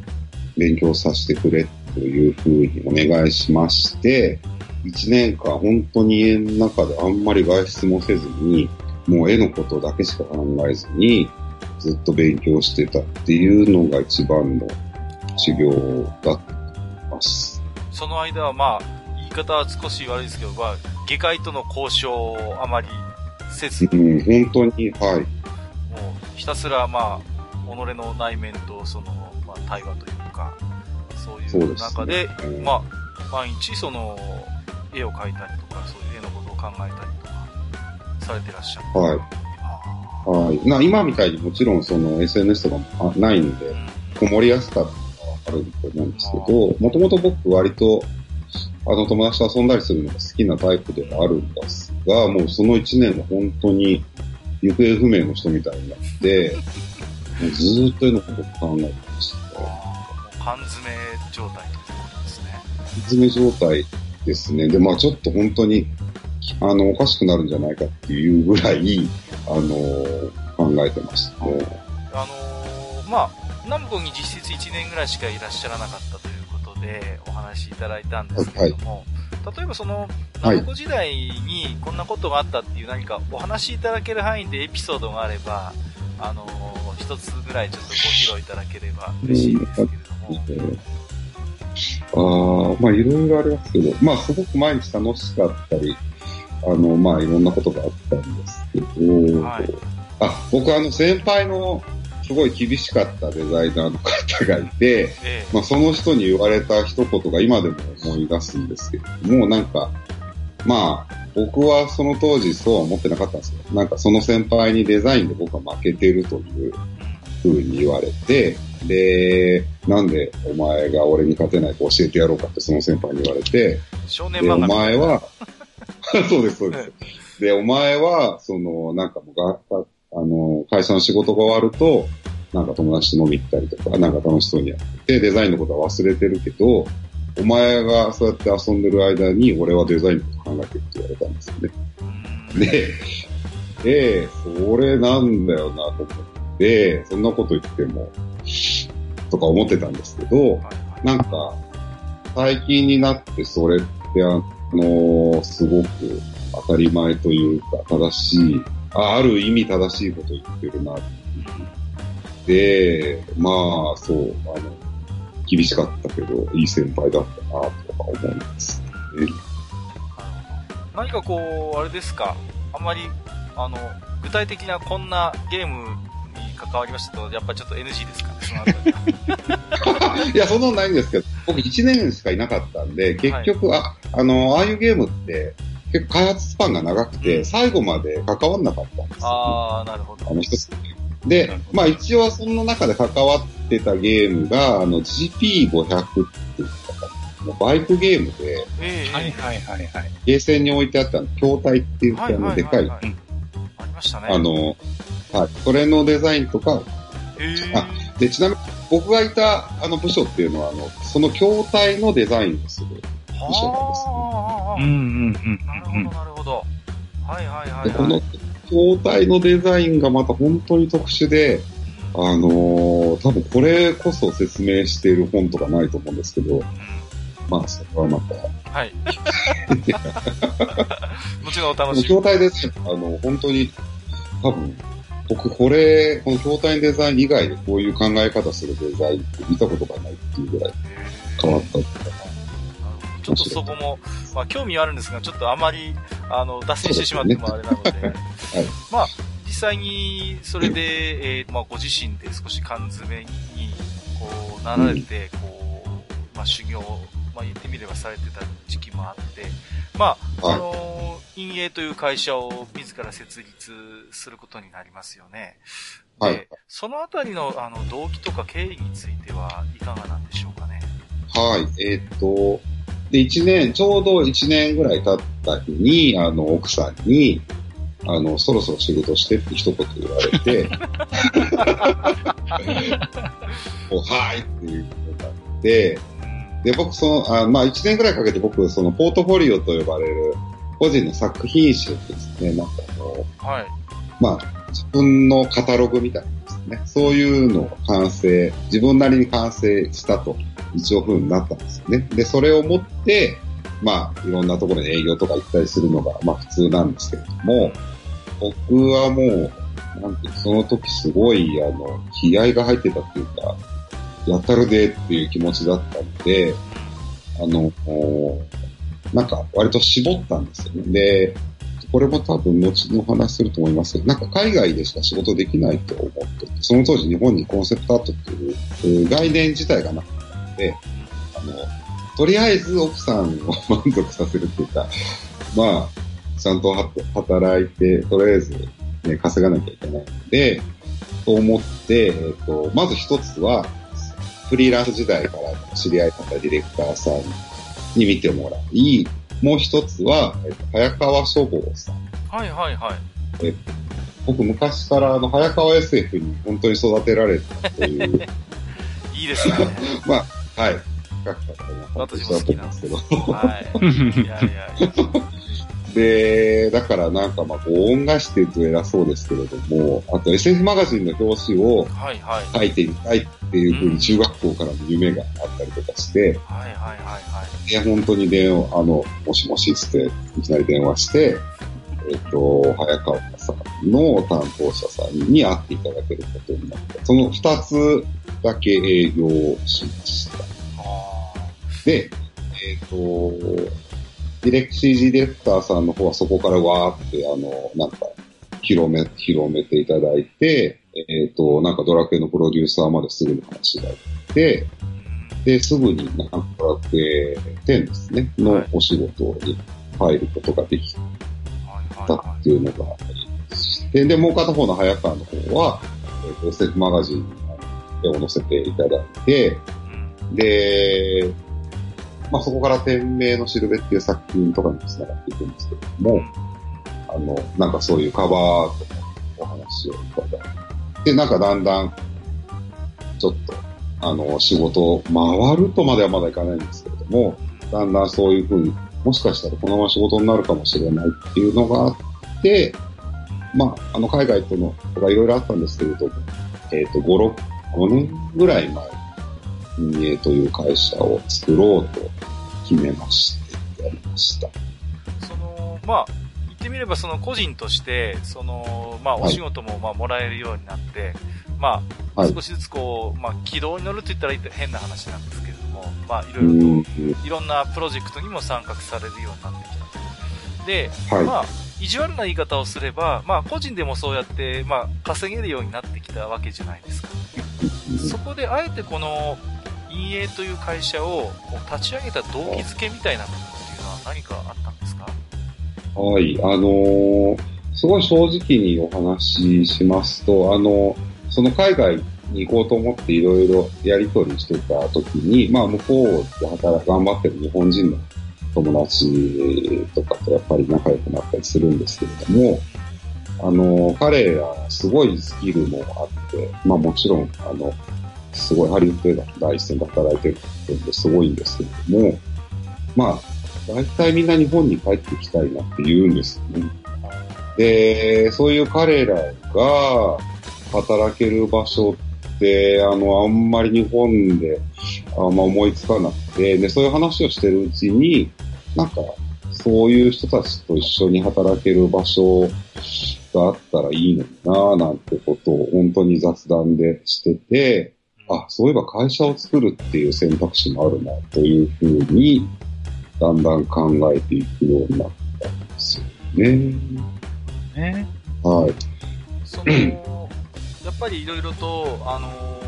勉強させてくれっというふうにお願いしまして、一年間本当に家の中であんまり外出もせずに、もう絵のことだけしか考えずに、ずっと勉強してたっていうのが一番の修行だったます。その間はまあ、言い方は少し悪いですけど、まあ、下界との交渉をあまりせず、うん、本当に、はい。もうひたすらまあ、己の内面とその、まあ、対話というか、そうそいう。中で、うんまあ、毎日その、絵を描いたりとか、そういう絵のことを考えたりとか、されてらっしゃる。はい。あはい。な今みたいにもちろんその SNS とかもあないんでこもりやすかったのはあると思うんですけど、もともと僕割と、あの友達と遊んだりするのが好きなタイプではあるんですが、もうその1年は本当に行方不明の人みたいになって、(laughs) もうずーっと絵のこと考えて缶詰状態ということですね。詰め状態ですね。で、まあちょっと本当に、あの、おかしくなるんじゃないかっていうぐらい、あの考えてましたね。あのーまあ、南北に実質1年ぐらいしかいらっしゃらなかったということで、お話しいただいたんですけれども、例えばその、はい南北時代にこんなことがあったっていう何かお話しいただける範囲でエピソードがあれば、あのー一つぐらいちょっとご披露いただければ嬉しいんですけ。ああ、まあいろいろありますけど、まあすごく毎日楽しかったり、あの、まあいろんなことがあったんですけど、はい。あ、僕あの先輩のすごい厳しかったデザイナーの方がいて、えまあその人に言われた一言が今でも思い出すんですけども、なんか、まあ、僕はその当時そうは思ってなかったんですけど、なんかその先輩にデザインで僕は負けてるという風に言われて、で、なんでお前が俺に勝てないか教えてやろうかってその先輩に言われて、え少年で、お漫画みたいな前は、(laughs) そうです、そうです。で、お前は、その、なんかもうが、あの、会社の仕事が終わると、なんか友達と飲み行ったりとか、なんか楽しそうにやってて、デザインのことは忘れてるけど、お前がそうやって遊んでる間に、俺はデザインのこと考えてるって言われたんですよね。うんで、で、それなんだよなと思って、そんなこと言っても、とか思ってたんですけど、なんか、最近になってそれって、あの、すごく当たり前というか、正しい、あある意味正しいこと言ってるなっていう。で、まあ、そう、あの、厳しかったけど、いい先輩だったな、とか思います、ね。何かこう、あれですか、あんまり、あの、具体的なこんなゲームに関わりましたと、やっぱりちょっと NG ですか？ね、そのあたりは。いや、そんなのないんですけど、僕1年しかいなかったんで、結局、あ、あの、ああいうゲームって、結構開発スパンが長くて、うん最後まで関わんなかったんですよ、ね。あー、なるほど。あの一つ。で、まあ一応その中で関わってたゲームが、あの GP500 っていうか、バイクゲームで、ええはいはいはいはい。ゲーセンに置いてあったあの筐体っていう、はいあのでかい、はいはいありましたね。あの、はい、それのデザインとか、あで、ちなみに僕がいたあの部署っていうのは、あの、その筐体のデザインをする。はあうんうんうんなるほど、うん。なるほど。はいはいはい、で、はい。この筐体のデザインがまた本当に特殊で、あのー多分これこそ説明している本とかないと思うんですけど、うんまあ、それはまた。はい。(laughs) (laughs) もちろんお楽しみ。状態ですね。あの、本当に、多分、僕、これ、この筐体デザイン以外でこういう考え方するデザインって見たことがないっていうぐらい変わったっちょっとそこも、まあ、興味はあるんですが、ちょっとあまり、あの、脱線してしまってもあれなので、(laughs) はい、まあ、実際に、それで、えー、まあ、ご自身で少し缶詰に、こう、なられて、こう、まあ、修行、まあ、言ってみればされてた時期もあって、まあ、はい、あの、陰影という会社を自ら設立することになりますよね。はい。そのあたりの、あの、動機とか経緯についてはいかがなんでしょうかね？はい。えー、っと、で、一年、ちょうど一年ぐらい経った日に、あの、奥さんに、あの、そろそろ仕事してって一言言われて、(laughs) おはいっていうことがあって、で、僕、その、あまあ、一年ぐらいかけて僕、その、ポートフォリオと呼ばれる、個人の作品集ですね、なんかあの、はい。まあ、自分のカタログみたいなですね、そういうのを完成、自分なりに完成したと一応風になったんですよね。で、それを持って、まあ、いろんなところに営業とか行ったりするのが、まあ普通なんですけれども、僕はもう、なんて、その時すごい、あの、気合が入ってたっていうか、やたるでっていう気持ちだったので、あの、なんか割と絞ったんですよね。で、これも多分後の話すると思いますけど、なんか海外でしか仕事できないと思ってて、その当時日本にコンセプトアートっていう概念自体がなかったので、あの、とりあえず奥さんを満足させるっていうか、まあ、ちゃんと働いて、とりあえず、ね、稼がなきゃいけないので、と思って、えっ、と、まず一つは、フリーランス時代から知り合いだったディレクターさんに見てもらい、もう一つは、えっ、ー、と、早川書房さん。はいはいはい。え僕昔からあの、早川 SF に本当に育てられたという。(laughs) いいですね。(laughs) まあ、はい。深かったな。私も好きなんですけど。はい。いやいやいや。で、だからなんかまあ、恩返しって言うと偉そうですけれども、あと SF マガジンの表紙を書いてみたいっていうふうに中学校からの夢があったりとかして、はいはいはいはい。で、本当に電話、あの、もしもしつって、いきなり電話して、えっと、早川さんの担当者さんに会っていただけることになって、その二つだけ営業しました。で、えっ、ー、と、ディレク CG ディレクターさんの方はそこからわーって、あの、なんか、広め、広めていただいて、えっ、ー、と、なんかドラクエのプロデューサーまですぐに話があって、で、すぐになんかドラクエ10ですね、のお仕事に入ることができたっていうのがありして、で、もう片方の早川の方は、えっ、ー、と、SF マガジンで載せていただいて、で、まあそこから天命のしるべっていう作品とかに繋がっていくんですけれども、あの、なんかそういうカバーとかお話をいただいて、で、なんかだんだん、ちょっと、あの、仕事、回るとまではまだいかないんですけれども、だんだんそういうふうに、もしかしたらこのまま仕事になるかもしれないっていうのがあって、まあ、あの、海外との、とかいろいろあったんですけれども、えっ、ー、と、5、6、5年ぐらい前運営という会社を作ろうと決めまして、やりました。その、まあ、言ってみればその個人として、その、まあ、お仕事もまあ、もらえるようになって、まあ、少しずつこう、まあ、軌道に乗ると言ったら変な話なんですけれども、まあ、いろいろと、いろんなプロジェクトにも参画されるようになってきた。で、はい、まあ、意地悪な言い方をすれば、まあ、個人でもそうやって、まあ、稼げるようになってきたわけじゃないですか。そこで、あえてこの、陰影という会社を立ち上げた動機づけみたいなものっていうのは何かあったんですか？はい、あのー、すごい正直にお話ししますと、あの、その海外に行こうと思っていろいろやり取りしてた時に、まあ向こうで働く頑張ってる日本人の友達とかとやっぱり仲良くなったりするんですけれども、あの、彼らすごいスキルもあって、まあもちろん、あの、すごいハリウッド映画の第一線で働いてるってんですごいんですけれども、まあ、大体みんな日本に帰ってきたいなって言うんですよね。で、そういう彼らが働ける場所って、あの、あんまり日本であんま思いつかなくて、で、そういう話をしてるうちに、なんか、そういう人たちと一緒に働ける場所があったらいいのにななんてことを本当に雑談でしてて、あ、そういえば会社を作るっていう選択肢もあるなというふうに、だんだん考えていくようになったんですよね。ね。はい。その、(clears throat) やっぱりいろいろと、あのー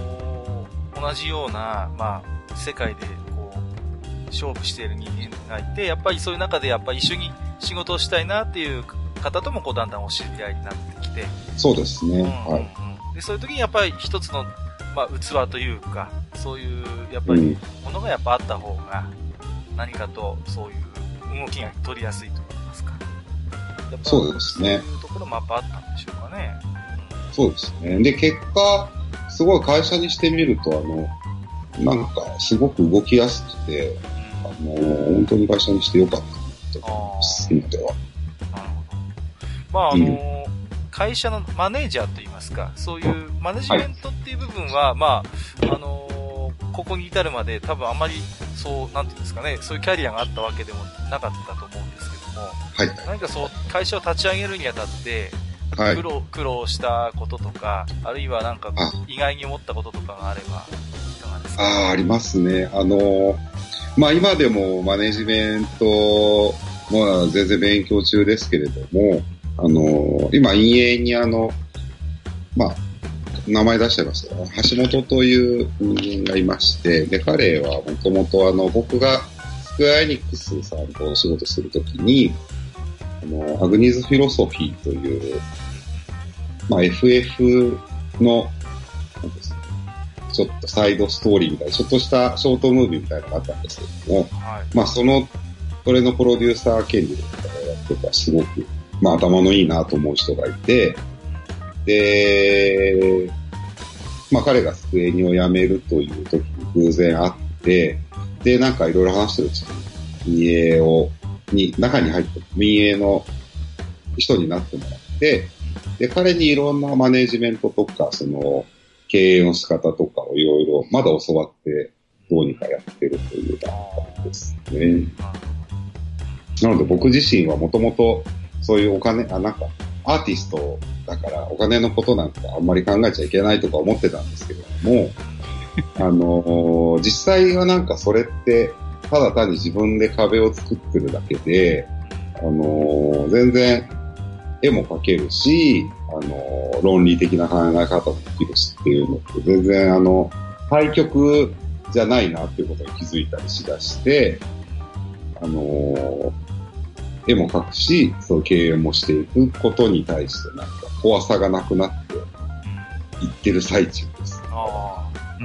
同じような、まあ、世界で、こう、勝負している人間がいて、やっぱりそういう中で、やっぱり一緒に仕事をしたいなっていう方とも、こう、だんだんお知り合いになってきて、そうですね。うんうんはい。うんで、そういう時にやっぱり一つの、まあ、器というか、そういう、やっぱりうん、ものがやっぱあった方が、何かと、そういう動きが取りやすいと言いますか？やっぱそうですねそういうところもやっぱあったんでしょうかね。そうですね。で、結果、すごい会社にしてみると、あの、なんか、すごく動きやすくて、あうん。の、本当に会社にしてよかったなと思います、今では。なるほど。まあ、あの、会社のマネージャーといいますか、そういうマネジメントっていう部分は、まあ、あの、ここに至るまで多分あまり、そう、なんていうんですかね、そういうキャリアがあったわけでもなかったと思うんですけども、はい。何かそう、会社を立ち上げるにあたって、はい苦。労、苦労したこととか、あるいはなんかあ意外に思ったこととかがあれば、いかがですか？ああ、ありますね。あの、まあ今でもマネジメントも全然勉強中ですけれども、あの、今、陰影にあの、まあ、名前出しちゃいますよ。橋本という人間がいまして、で、彼はもともとあの、僕がスクエアエニックスさんとお仕事するときに、あの、アグニーズフィロソフィーという、まあ FF の、なんですかちょっとサイドストーリーみたいな、ちょっとしたショートムービーみたいなのがあったんですけども、はい。まあその、それのプロデューサー権利とかをやってた、すごく、まあ頭のいいなと思う人がいて、で、まあ彼がスクエニを辞めるという時に偶然会って、で、なんかいろいろ話してるうちに、民営を、に、中に入って、民営の人になってもらって、で、彼にいろんなマネジメントとか、その、経営の仕方とかをいろいろ、まだ教わって、どうにかやってるという段階ですね。なので僕自身はもともとそういうお金、あ、なんかアーティストだからお金のことなんかあんまり考えちゃいけないとか思ってたんですけれども、(laughs) あのー実際はなんかそれってただ単に自分で壁を作ってるだけで、あのー全然絵も描けるし、あのー論理的な考え方もできるしっていうのって全然あの、対極じゃないなっていうことに気づいたりしだして、あのー絵も描くし、そういう経営もしていくことに対してなんか怖さがなくなっていってる最中です。ああ。う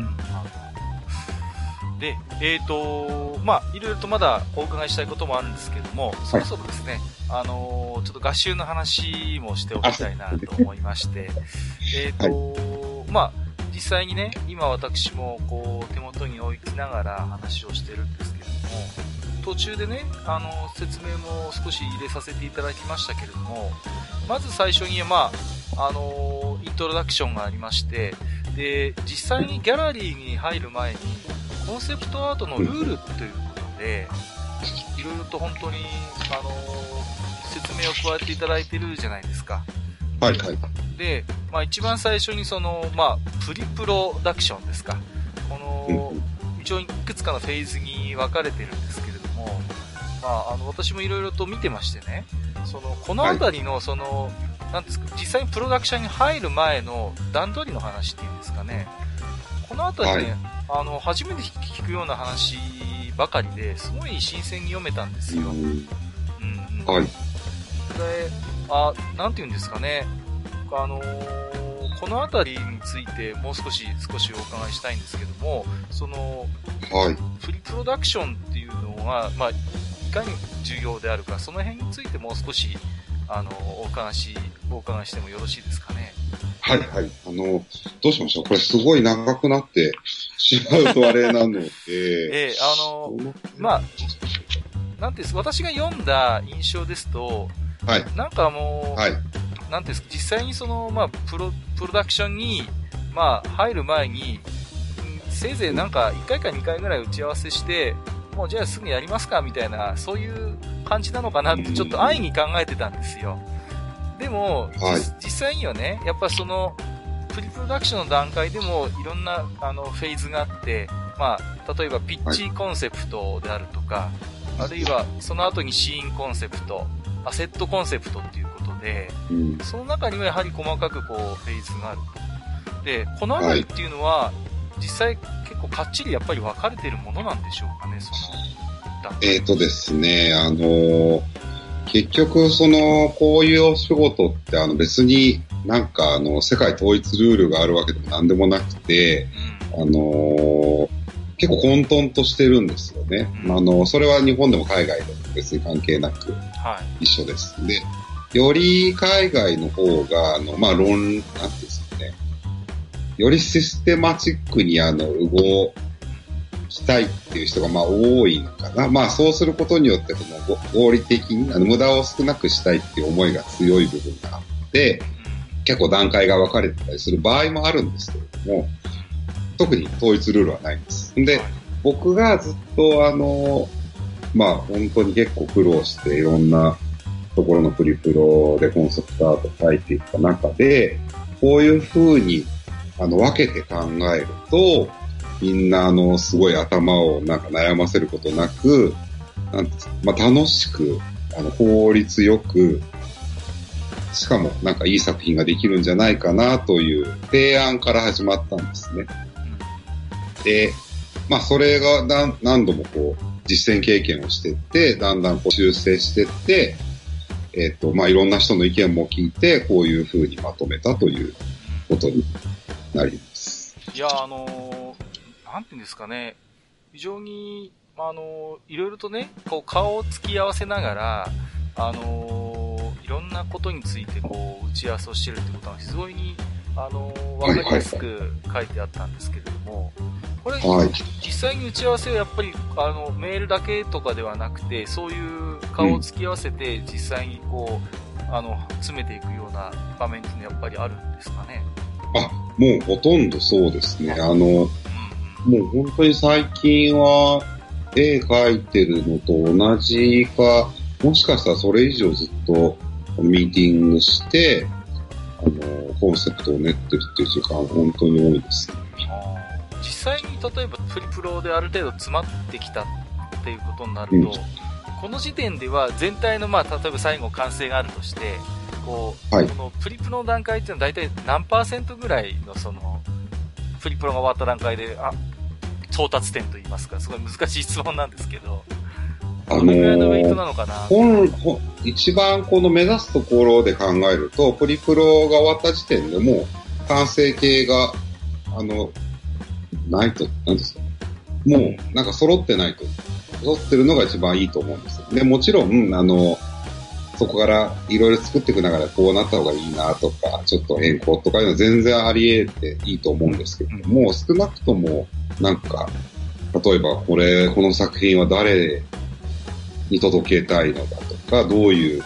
ん。で、えっ、と、まあ、いろいろとまだお伺いしたいこともあるんですけども、そろそろですね、あのーちょっと合集の話もしておきたいなと思いまして、(laughs) えっと、まあ、実際にね、今私もこう、手元に置きながら話をしてるんですけれども、途中でね、あの、説明も少し入れさせていただきましたけれども、まず最初に、まあ、あの、イントロダクションがありまして、で、実際にギャラリーに入る前に、コンセプトアートのルールということで、いろいろと本当に、あの、説明を加えていただいてるじゃないですか。はいはい。で、まあ一番最初にその、まあ、プリプロダクションですか。この、一応いくつかのフェーズに分かれてるんですまあ、あの、私もいろいろと見てましてね、その、このあたりの、その、なんですか、実際にプロダクションに入る前の段取りの話っていうんですかね、このあたりね、あの、初めて聞くような話ばかりで、すごい新鮮に読めたんですよ。うんうんうんはい。で、あ、なんて言うんですかね。あのーこのあたりについてもう少し、少しお伺いしたいんですけども、その、はい。プリプロダクションっていうのが、まあ、いかに重要であるか、その辺についてもう少し、あの、お話、お伺いしてもよろしいですかね？はいはい。あの、どうしましょう？これすごい長くなってしまうとあれなので、(laughs) ええあの、まあ、なんていうんです私が読んだ印象ですと、はい。なんかもう、はい。なんていうんですか、実際にその、まあ、プロ、プロダクションに、まあ、入る前に、うんせいぜいなんか、1回か2回ぐらい打ち合わせして、もうじゃあすぐやりますか、みたいな、そういう感じなのかなって、ちょっと安易に考えてたんですよ。でも、はい。実際にはね、やっぱその、プリプロダクションの段階でもいろんなあのフェーズがあって、まあ、例えばピッチコンセプトであるとか、あるいはその後にシーンコンセプト、アセットコンセプトっていうことで、うん。その中にはやはり細かくこうフェーズがあると。で、このあたりっていうのは、実際結構かっちりやっぱり分かれてるものなんでしょうかね、その。えっ、とですね、あのー結局、その、こういうお仕事って、あの、別になんか、あの、世界統一ルールがあるわけでも何でもなくて、うん。あのー結構混沌としてるんですよね。うんあの、それは日本でも海外でも別に関係なくはい。一緒です。で、より海外の方が、あの、まあ、論、なんですかね、よりシステマチックにあの、動きたいっていう人がまあ多いのかな。まあそうすることによって、この合理的に、あの、無駄を少なくしたいっていう思いが強い部分があって、結構段階が分かれてたりする場合もあるんですけれども、特に統一ルールはないんです。で、僕がずっとあの、まあ本当に結構苦労していろんなところのプリプロでコンセプトアート書いていった中で、こういう風にあの分けて考えると、みんなあのすごい頭をなんか悩ませることなく、なんですかまあ楽しく、あの効率よく、しかもなんかいい作品ができるんじゃないかなという提案から始まったんですね。で、まあそれが何何度もこう実践経験をしていって、だんだんこう修正していって、えっ、と、まあいろんな人の意見も聞いて、こういう風にまとめたということになります。いや、あのーなんていうんですかね、非常に、あのーいろいろとね、こう、顔を突き合わせながら、あのーいろんなことについて、こう、打ち合わせをしてるってことは、非常に、あのーわかりやすく書いてあったんですけれども、これ、はい。実際に打ち合わせはやっぱり、あの、メールだけとかではなくて、そういう顔を突き合わせて、実際にこう、あの、詰めていくような場面っていうのはやっぱりあるんですかね？あ、もうほとんどそうですね。あの、うんうんもう本当に最近は絵描いてるのと同じか、もしかしたらそれ以上ずっとミーティングして、あの、コンセプトを練ってるっていう時間本当に多いです。実際に例えばプリプロである程度詰まってきたっていうことになると、うん。この時点では全体のまあ例えば最後完成があるとしてこう、はい。このプリプロの段階っていうのは大体何パーセントぐらいのそのプリプロが終わった段階であ到達点といいますかすごい難しい質問なんですけど。あどのぐらいのウェイトのなのかな、本、本一番この目指すところで考えると、プリプロが終わった時点でもう完成形が、あの、ないと、なんです。かもう、なんか揃ってないと、揃ってるのが一番いいと思うんですよ。で、もちろん、あの、そこからいろいろ作っていく中でこうなった方がいいなとか、ちょっと変更とかいうのは全然あり得ていいと思うんですけども、少なくとも、なんか、例えばこれ、この作品は誰に届けたいのだとか、どういう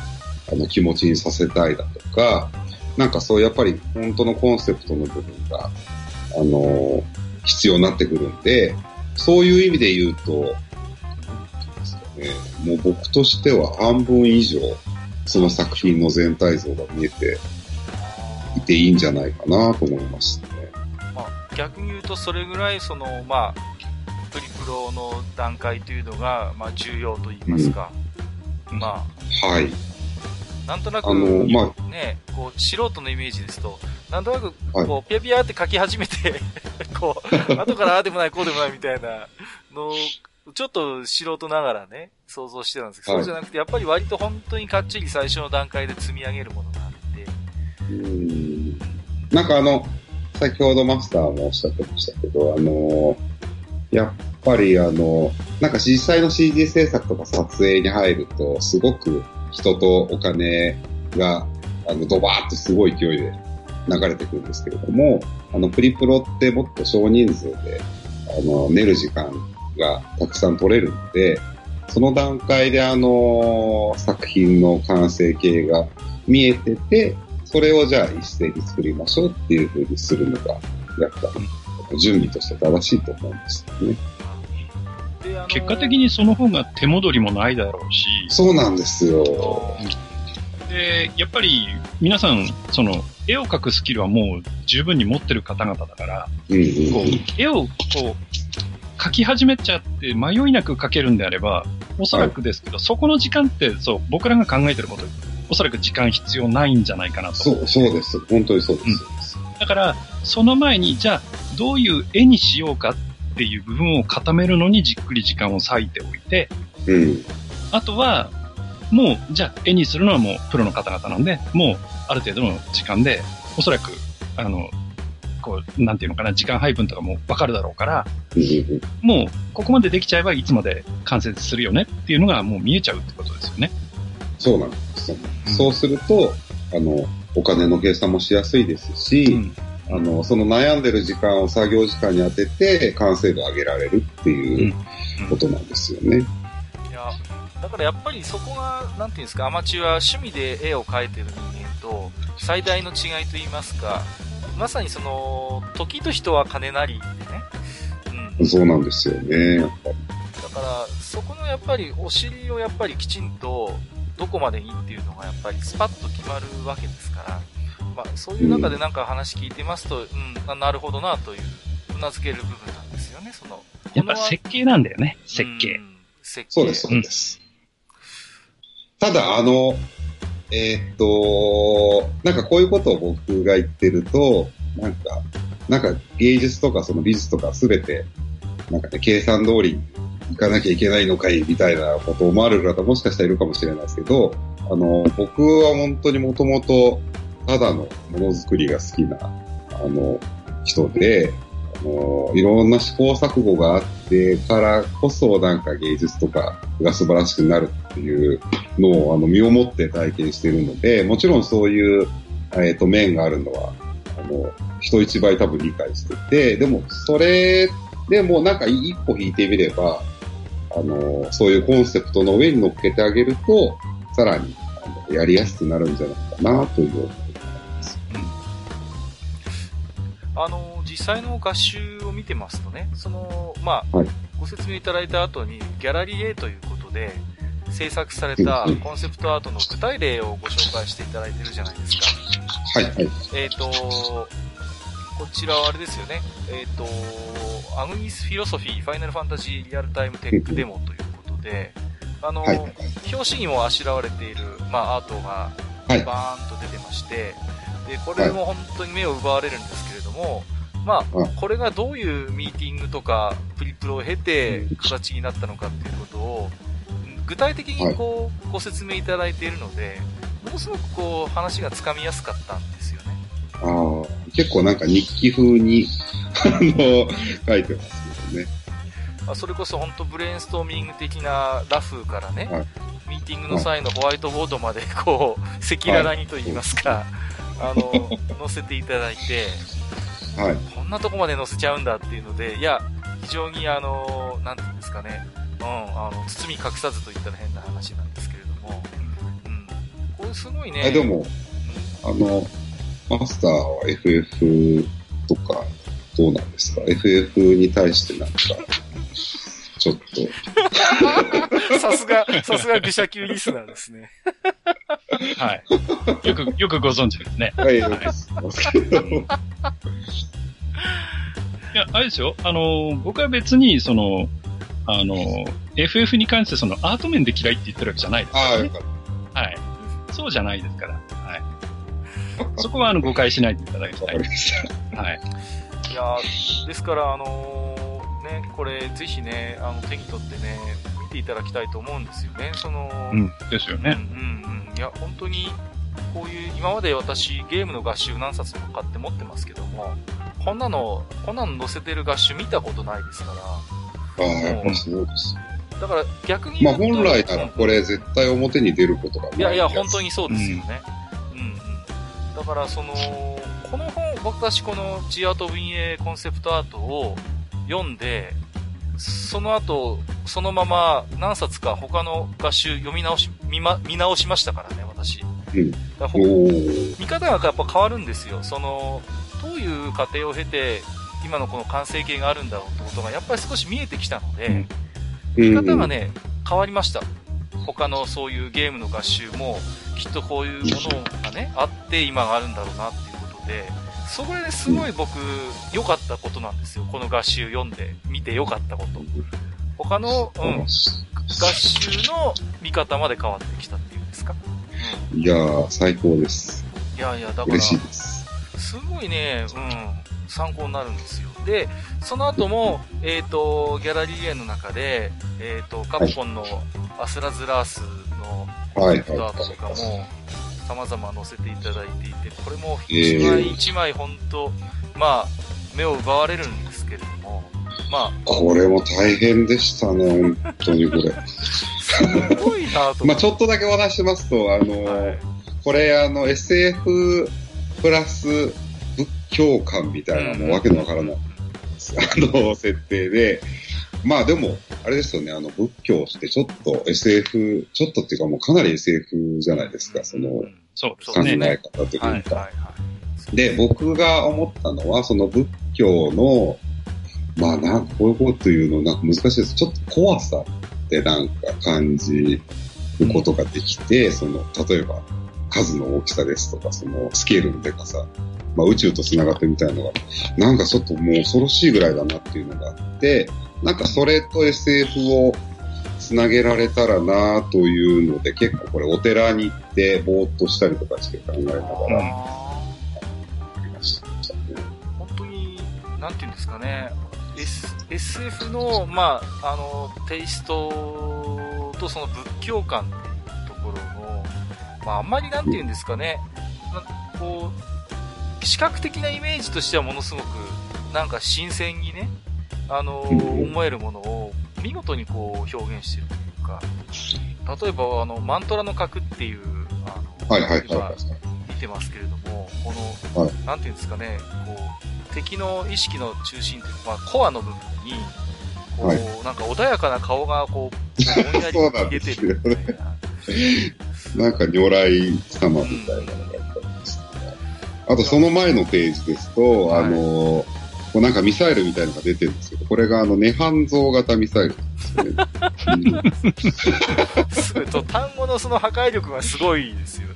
あの気持ちにさせたいだとか、なんかそうやっぱり本当のコンセプトの部分が、あの必要になってくるんで、そういう意味で言うと、ね、もう僕としては半分以上、その作品の全体像が見えていていいんじゃないかなと思いますね。まあ、逆に言うとそれぐらいそのまあプリプロの段階というのが、まあ、重要と言いますか、まあはい。なんとなく、あのまね、こう、素人のイメージですと、なんとなく、はい。こう、ピヤピヤって書き始めて、(laughs) こう、後からああでもない、こうでもないみたいなのを、ちょっと素人ながらね、想像してたんですけど、はい。そうじゃなくて、やっぱり割と本当にかっちり最初の段階で積み上げるものがあって、うん。なんかあの、先ほどマスターもおっしゃってましたけど、あの、やっぱりあの、なんか実際の CG 制作とか撮影に入ると、すごく人とお金が、あの、ドバーってすごい勢いで流れてくるんですけれども、あの、プリプロってもっと少人数で、あの、寝る時間がたくさん取れるので、その段階であの、作品の完成形が見えてて、それをじゃあ一斉に作りましょうっていう風にするのが、やっぱり準備として正しいと思うんですよね。結果的にその方が手戻りもないだろうし、そうなんですよ。で、やっぱり皆さん、その、絵を描くスキルはもう十分に持ってる方々だから、うんうんこう、絵をこう、描き始めちゃって迷いなく描けるんであれば、おそらくですけど、そこの時間って、そう、僕らが考えてること、おそらく時間必要ないんじゃないかなと。そう、そうです。本当にそうです。だから、その前に、じゃあ、どういう絵にしようかっていう部分を固めるのにじっくり時間を割いておいて、うん。あとは、もう、じゃあ、絵にするのはもうプロの方々なんで、もう、ある程度の時間で、おそらく、あの、こう、なんていうのかな、時間配分とかもわかるだろうから、うんうんもう、ここまでできちゃえばいつまで完成するよねっていうのがもう見えちゃうってことですよね。そうなんです。うんそうすると、あの、お金の計算もしやすいですし、うん。あの、その悩んでる時間を作業時間に当てて、完成度を上げられるっていうことなんですよね。いや、だからやっぱりそこが、なんていうんですか、アマチュア趣味で絵を描いてる人間と、最大の違いと言いますか、まさにその、時と人は金なりでね。うん。そうなんですよね、やっぱり。だから、そこのやっぱりお尻をやっぱりきちんと、どこまでにっていうのがやっぱりスパッと決まるわけですから、まあ、そういう中でなんか話聞いてますと、うん、ななるほどなという、うなずける部分なんですよね、その。やっぱ設計なんだよね、設計。うん。設計。そうです、そうです。ただ、あの、えーっと、なんかこういうことを僕が言ってると、なんか、なんか芸術とかその美術とかすべて、なんかね、計算通りに行かなきゃいけないのかい、みたいなことを思われる方もしかしたらいるかもしれないですけど、あの、僕は本当にもともと、ただのものづくりが好きな、あの、人で、あの、いろんな試行錯誤があってからこそ、なんか芸術とかが素晴らしくなるっていうのを、あの、身をもって体験しているので、もちろんそういう、えっ、と、面があるのは、あの、人一倍多分理解してて、でも、それでもなんか一歩引いてみれば、あの、そういうコンセプトの上に乗っけてあげると、さらに、あのやりやすくなるんじゃないかな、という思いまあの、実際の合集を見てますとね、その、まあ、はいご説明いただいた後に、ギャラリー A ということで、制作されたコンセプトアートの具体例をご紹介していただいてるじゃないですか。はい、はい。えっ、と、こちらはあれですよね。えっ、と、アグニスフィロソフィーファイナルファンタジーリアルタイムテックデモということで、あの、はい、はい。表紙にもあしらわれている、まあ、アートがはいバーンと出てまして、で、これも本当に目を奪われるんですけれども、まあ、はいこれがどういうミーティングとか、プリプロを経て形になったのかっていうことを、具体的にこう、ご説明いただいているので、ものすごくこう、話がつかみやすかったんですよね。ああ、結構なんか日記風に、(laughs) あの、書いてますけどね。あそれこそ本当ブレインストーミング的なラフからね、はいミーティングの際のホワイトボードまでこう、赤裸々にと言いますか、あの、載せていただいて、はい。こんなとこまで載せちゃうんだっていうので、いや、非常にあの、なんていうんですかね、うん、あの、包み隠さずと言ったら変な話なんですけれども、うん。これすごいね。え、でも、あの、マスターは FF とか、どうなんですか ?FF に対してなんか、ちょっと、う (laughs) んさすが、さすが愚者級リスナーですね。はい。よく、よくご存知ですね。はい、よく知ってますけど。いや、あれですよ。あの、僕は別に、その、あの、FF に関してそのアート面で嫌いって言ってるわけじゃないですかああ、らね。よかっはい。そうじゃないですから。はい。そこはあの誤解しないでいただきた。い。はい。いやーですから、あのーね、これ、ぜひね、あの、手に取ってね、見ていただきたいと思うんですよね。その、うん。ですよね。うんうんうん。いや、本当に、こういう、今まで私、ゲームの合集何冊も買って持ってますけども、こんなの、こんなの載せてる合集見たことないですかああ、やっぱそうです。ら。だから逆にまあ言うと本来ならこれ絶対表に出ることがないいやいや、つ本当にそうですよね。うん、うん、だから、その、この本、私この G アート VA コンセプトアートを読んで、その後、そのまま何冊か他の合集読み直し、見ま、見直しましたからね、私。うんだ見方がやっぱ変わるんですよ。その、どういう過程を経て、今のこの完成形があるんだろうってことが、やっぱり少し見えてきたので、うん見方がね、変わりました。他のそういうゲームの合集も、きっとこういうものがね、あって今があるんだろうなっていうことで、そこですごい僕、良かったことなんですよ。この合集読んで、見て良かったこと。他の、うん、合集の見方まで変わってきたっていうんですか？うん、いやー、最高です。いやいや、だから、嬉しいです。すごいね、うん、参考になるんですよ。で、その後も、えっ、ー、と、ギャラリー園の中で、えっ、ー、と、カプコンのアスラズラースのはい、アートとかも、様々載せていただいていて、これも一枚一枚本当、まあ、目を奪われるんですけれども、まあ。これも大変でしたね、本当にこれ。すごいなと。(laughs) まあちょっとだけお話しますと、あの、はい、これあの SF プラス仏教観みたいな、もうわけのわからない、あの、設定で、まあでも、あれですよね、あの、仏教ってちょっと SF、ちょっとっていうかもうかなり SF じゃないですか、その、考え方というか。で、僕が思ったのは、その仏教の、まあなんかこういうこと言うのなんか難しいです。ちょっと怖さってなんか感じることができて、その、例えば、数の大きさですとか、そのスケールのでかさ、まあ宇宙と繋がってみたいのが、なんかちょっともう恐ろしいぐらいだなっていうのがあって、なんかそれと SF をつなげられたらなというので、結構これお寺に行ってぼーっとしたりとかして考えながら、本当に、なんていうんですかね、S、SF の、まあ、あの、テイストとその仏教観っていうところの、まあ、あんまりなんていうんですかね、こう、視覚的なイメージとしてはものすごく、なんか新鮮にね、あの、思えるものを見事にこう表現してるというか、例えばあの、マントラの核っていう、あの、はいはいはい、見てますけれども、この、はい、なんていうんですかね、こう、敵の意識の中心というか、まあ、コアの部分に、こう、はい、なんか穏やかな顔がこう、ぼんやり出てるみたいな。(laughs) なんか如来様みたいなのがあったんですね。あとその前のページですと、はい、あの、こうなんかミサイルみたいなのが出てるんですけど、これがあの、涅槃像型ミサイルなんですね。(laughs) と単語のその破壊力がすごいですよね。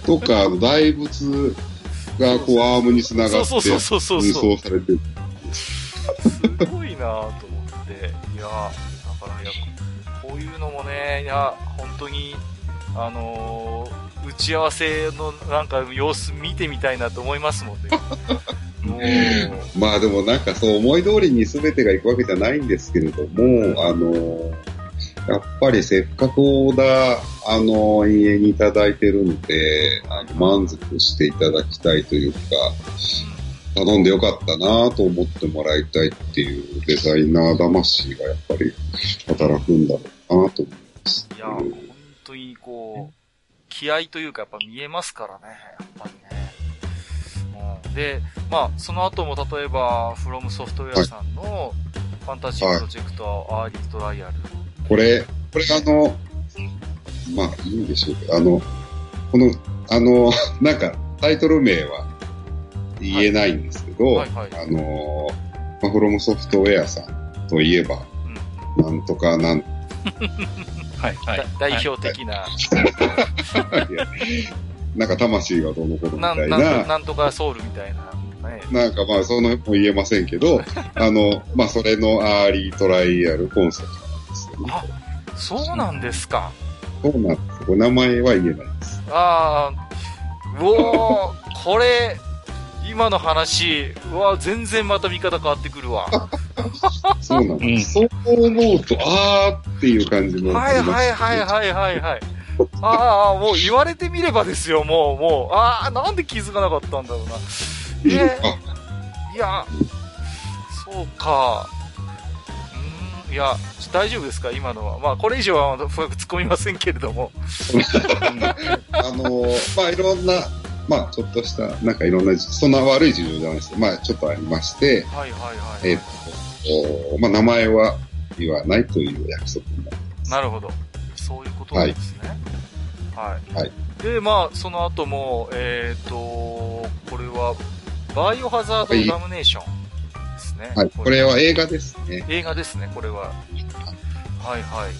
(laughs) とか、あの、大仏がこうアームにつながって、運送されてる。すごいなぁと思って、いやだからいや、こういうのもね、いや、本当に、あのー、打ち合わせのなんか様子見てみたいなと思いますもんね。(laughs) まあでもなんかそう思い通りに全てがいくわけじゃないんですけれども、あの、やっぱりせっかくオーダー、あの、家にいただいてるんで、あの満足していただきたいというか、頼んでよかったなと思ってもらいたいっていうデザイナー魂がやっぱり働くんだろうなと思います。いや、本当にこう、気合というかやっぱ見えますからね、やっぱりね。で、まあ、その後も例えば、フロムソフトウェアさんの、Fantasy Project、Early Trial。これ、これあの、まあ、いいんでしょうけど、あの、この、あの、(laughs) なんか、タイトル名は言えないんですけど、はいはいはい、あの、まあ、フロムソフトウェアさんといえば、うん、なんとかなん、(laughs) はいはい、代表的な。(laughs) なんか魂がどうのことみたいな。ななんとかソウルみたいな。ね、なんかまあ、その辺も言えませんけど、あの、まあ、それのアーリートライアルコンセプト。あ、そうなんですか。そうなんです。お名前は言えないです。ああ、うおー、これ、今の話、うわ、全然また見方変わってくるわ。そうなんです。うん、そう思うと、あーっていう感じの、はいはいはいはいはいはい。ああ、もう言われてみればですよ、もう、もう、ああ、なんで気づかなかったんだろうな。えー、いや、そうか。うん、いや、大丈夫ですか、今のは。まあ、これ以上は深く突っ込みませんけれども。(laughs) あのまあ、いろんな、まあ、ちょっとした、なんかいろんな、そんな悪い事情じゃないですけど、まあ、ちょっとありまして、はいはいはい、はい。えっ、と、まあ、名前は言わないという約束になります。なるほど。そういうことですね。はい。はい。で、まあ、その後も、えっ、ー、と、これは、バイオハザードダムネーションですね。はい。これは映画ですね。映画ですね、これは。はいはい。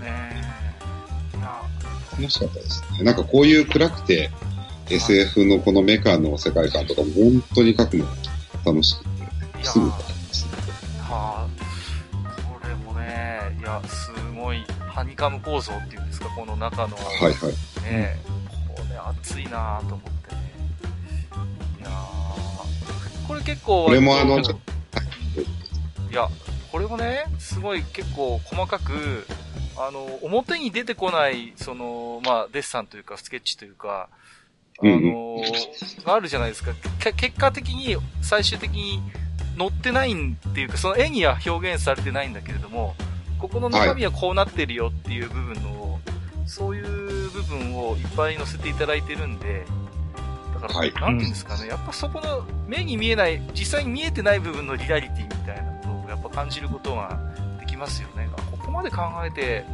ね楽しかったですね。なんかこういう暗くて SF のこのメカの世界観とかも本当に書くの楽しくて、すぐ書きますね。はあ、これもね、いや、すごい、ハニカム構造っていうんですか、この中の、はいはい。ね、これ熱いなぁと思ってこれ結構、これもあの、い。や、これもね、すごい結構細かく、あの、表に出てこない、その、まあ、デッサンというか、スケッチというか、あうんの、があるじゃないですか。け結果的に、最終的に載ってないっていうか、その絵には表現されてないんだけれども、ここの中身はこうなってるよっていう部分の、そういう部分をいっぱい載せていただいてるんで、だから、はいなんていうんですかね、やっぱそこの目に見えない、実際に見えてない部分のリアリティみたいなのをやっぱ感じることができますよね。あここまで考えて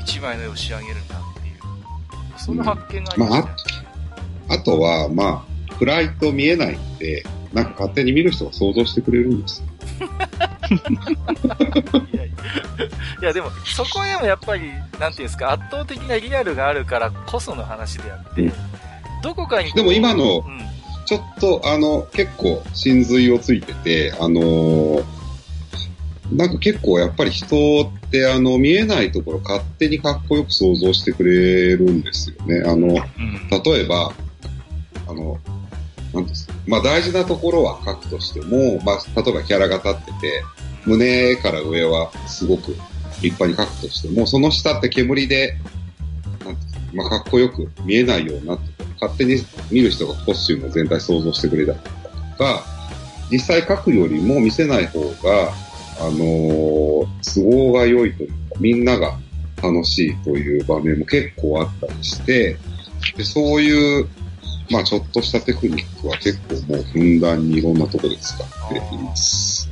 一枚の絵を仕上げるんだっていう、そんな発見がありましたよね。あとは、まあ、暗いと見えないんで、なんか勝手に見る人が想像してくれるんですよ。いやいやでも、そこでもやっぱり、なんていうんですか、圧倒的なリアルがあるからこその話であって、うんどこかにでも今のうん、ちょっと、あの、結構、真髄をついてて、あのーなんか結構やっぱり人って、あの、見えないところ勝手にかっこよく想像してくれるんですよね。あの、うん。例えば、あの、なんですか、まあ大事なところは書くとしても、まあ、例えばキャラが立ってて、胸から上はすごく立派に書くとしても、その下って煙で、なんまあ、かっこよく見えないようなって勝手に見る人がコスチュームを全体想像してくれたりとか、実際書くよりも見せない方が、あのー都合が良いというか、みんなが楽しいという場面も結構あったりして、でそういう、まあちょっとしたテクニックは結構もうふんだんにいろんなところで使っています。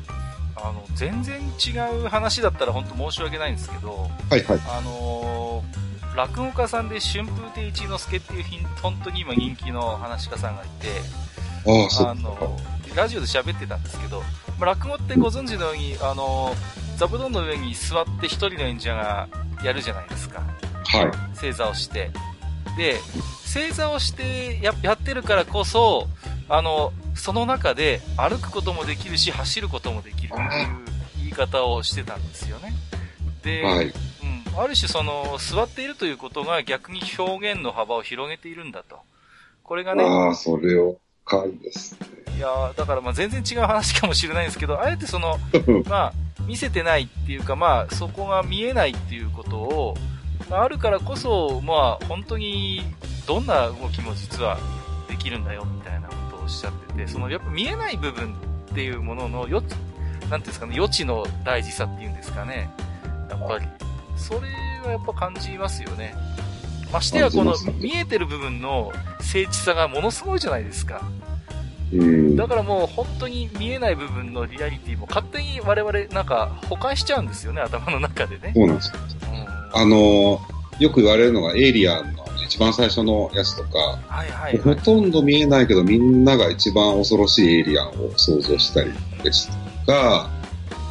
あの、全然違う話だったら本当申し訳ないんですけど、はいはい。あのー落語家さんで春風亭一之輔っていう本当に今人気の話し家さんがいて、あの、ラジオで喋ってたんですけど、まあ、落語ってご存知のように、あの、座布団の上に座って一人の演者がやるじゃないですか。はい。正座をして。で、正座をしてややってるからこそ、あの、その中で歩くこともできるし、走ることもできるっていう言い方をしてたんですよね。で、はい。うん、ある種その、座っているということが逆に表現の幅を広げているんだと。これがね、ああ、それを深いですね。いやーだからまあ全然違う話かもしれないんですけど、あえてその、(laughs) まあ、見せてないっていうか、まあ、そこが見えないっていうことを、まあ、あるからこそ、まあ、本当に、どんな動きも実はできるんだよ、みたいなことをおっしゃってて、その、やっぱ見えない部分っていうものの、よ、なんていうんですかね、余地の大事さっていうんですかね。やっぱり、それはやっぱ感じますよね。ましてや、この見えてる部分の精緻さがものすごいじゃないですか。うん。だからもう本当に見えない部分のリアリティも勝手に我々なんか保管しちゃうんですよね、頭の中でね。そうなんですよ。うん、あのーよく言われるのがエイリアンの一番最初のやつとか、はいはいはい。ほとんど見えないけどみんなが一番恐ろしいエイリアンを想像したりですとか、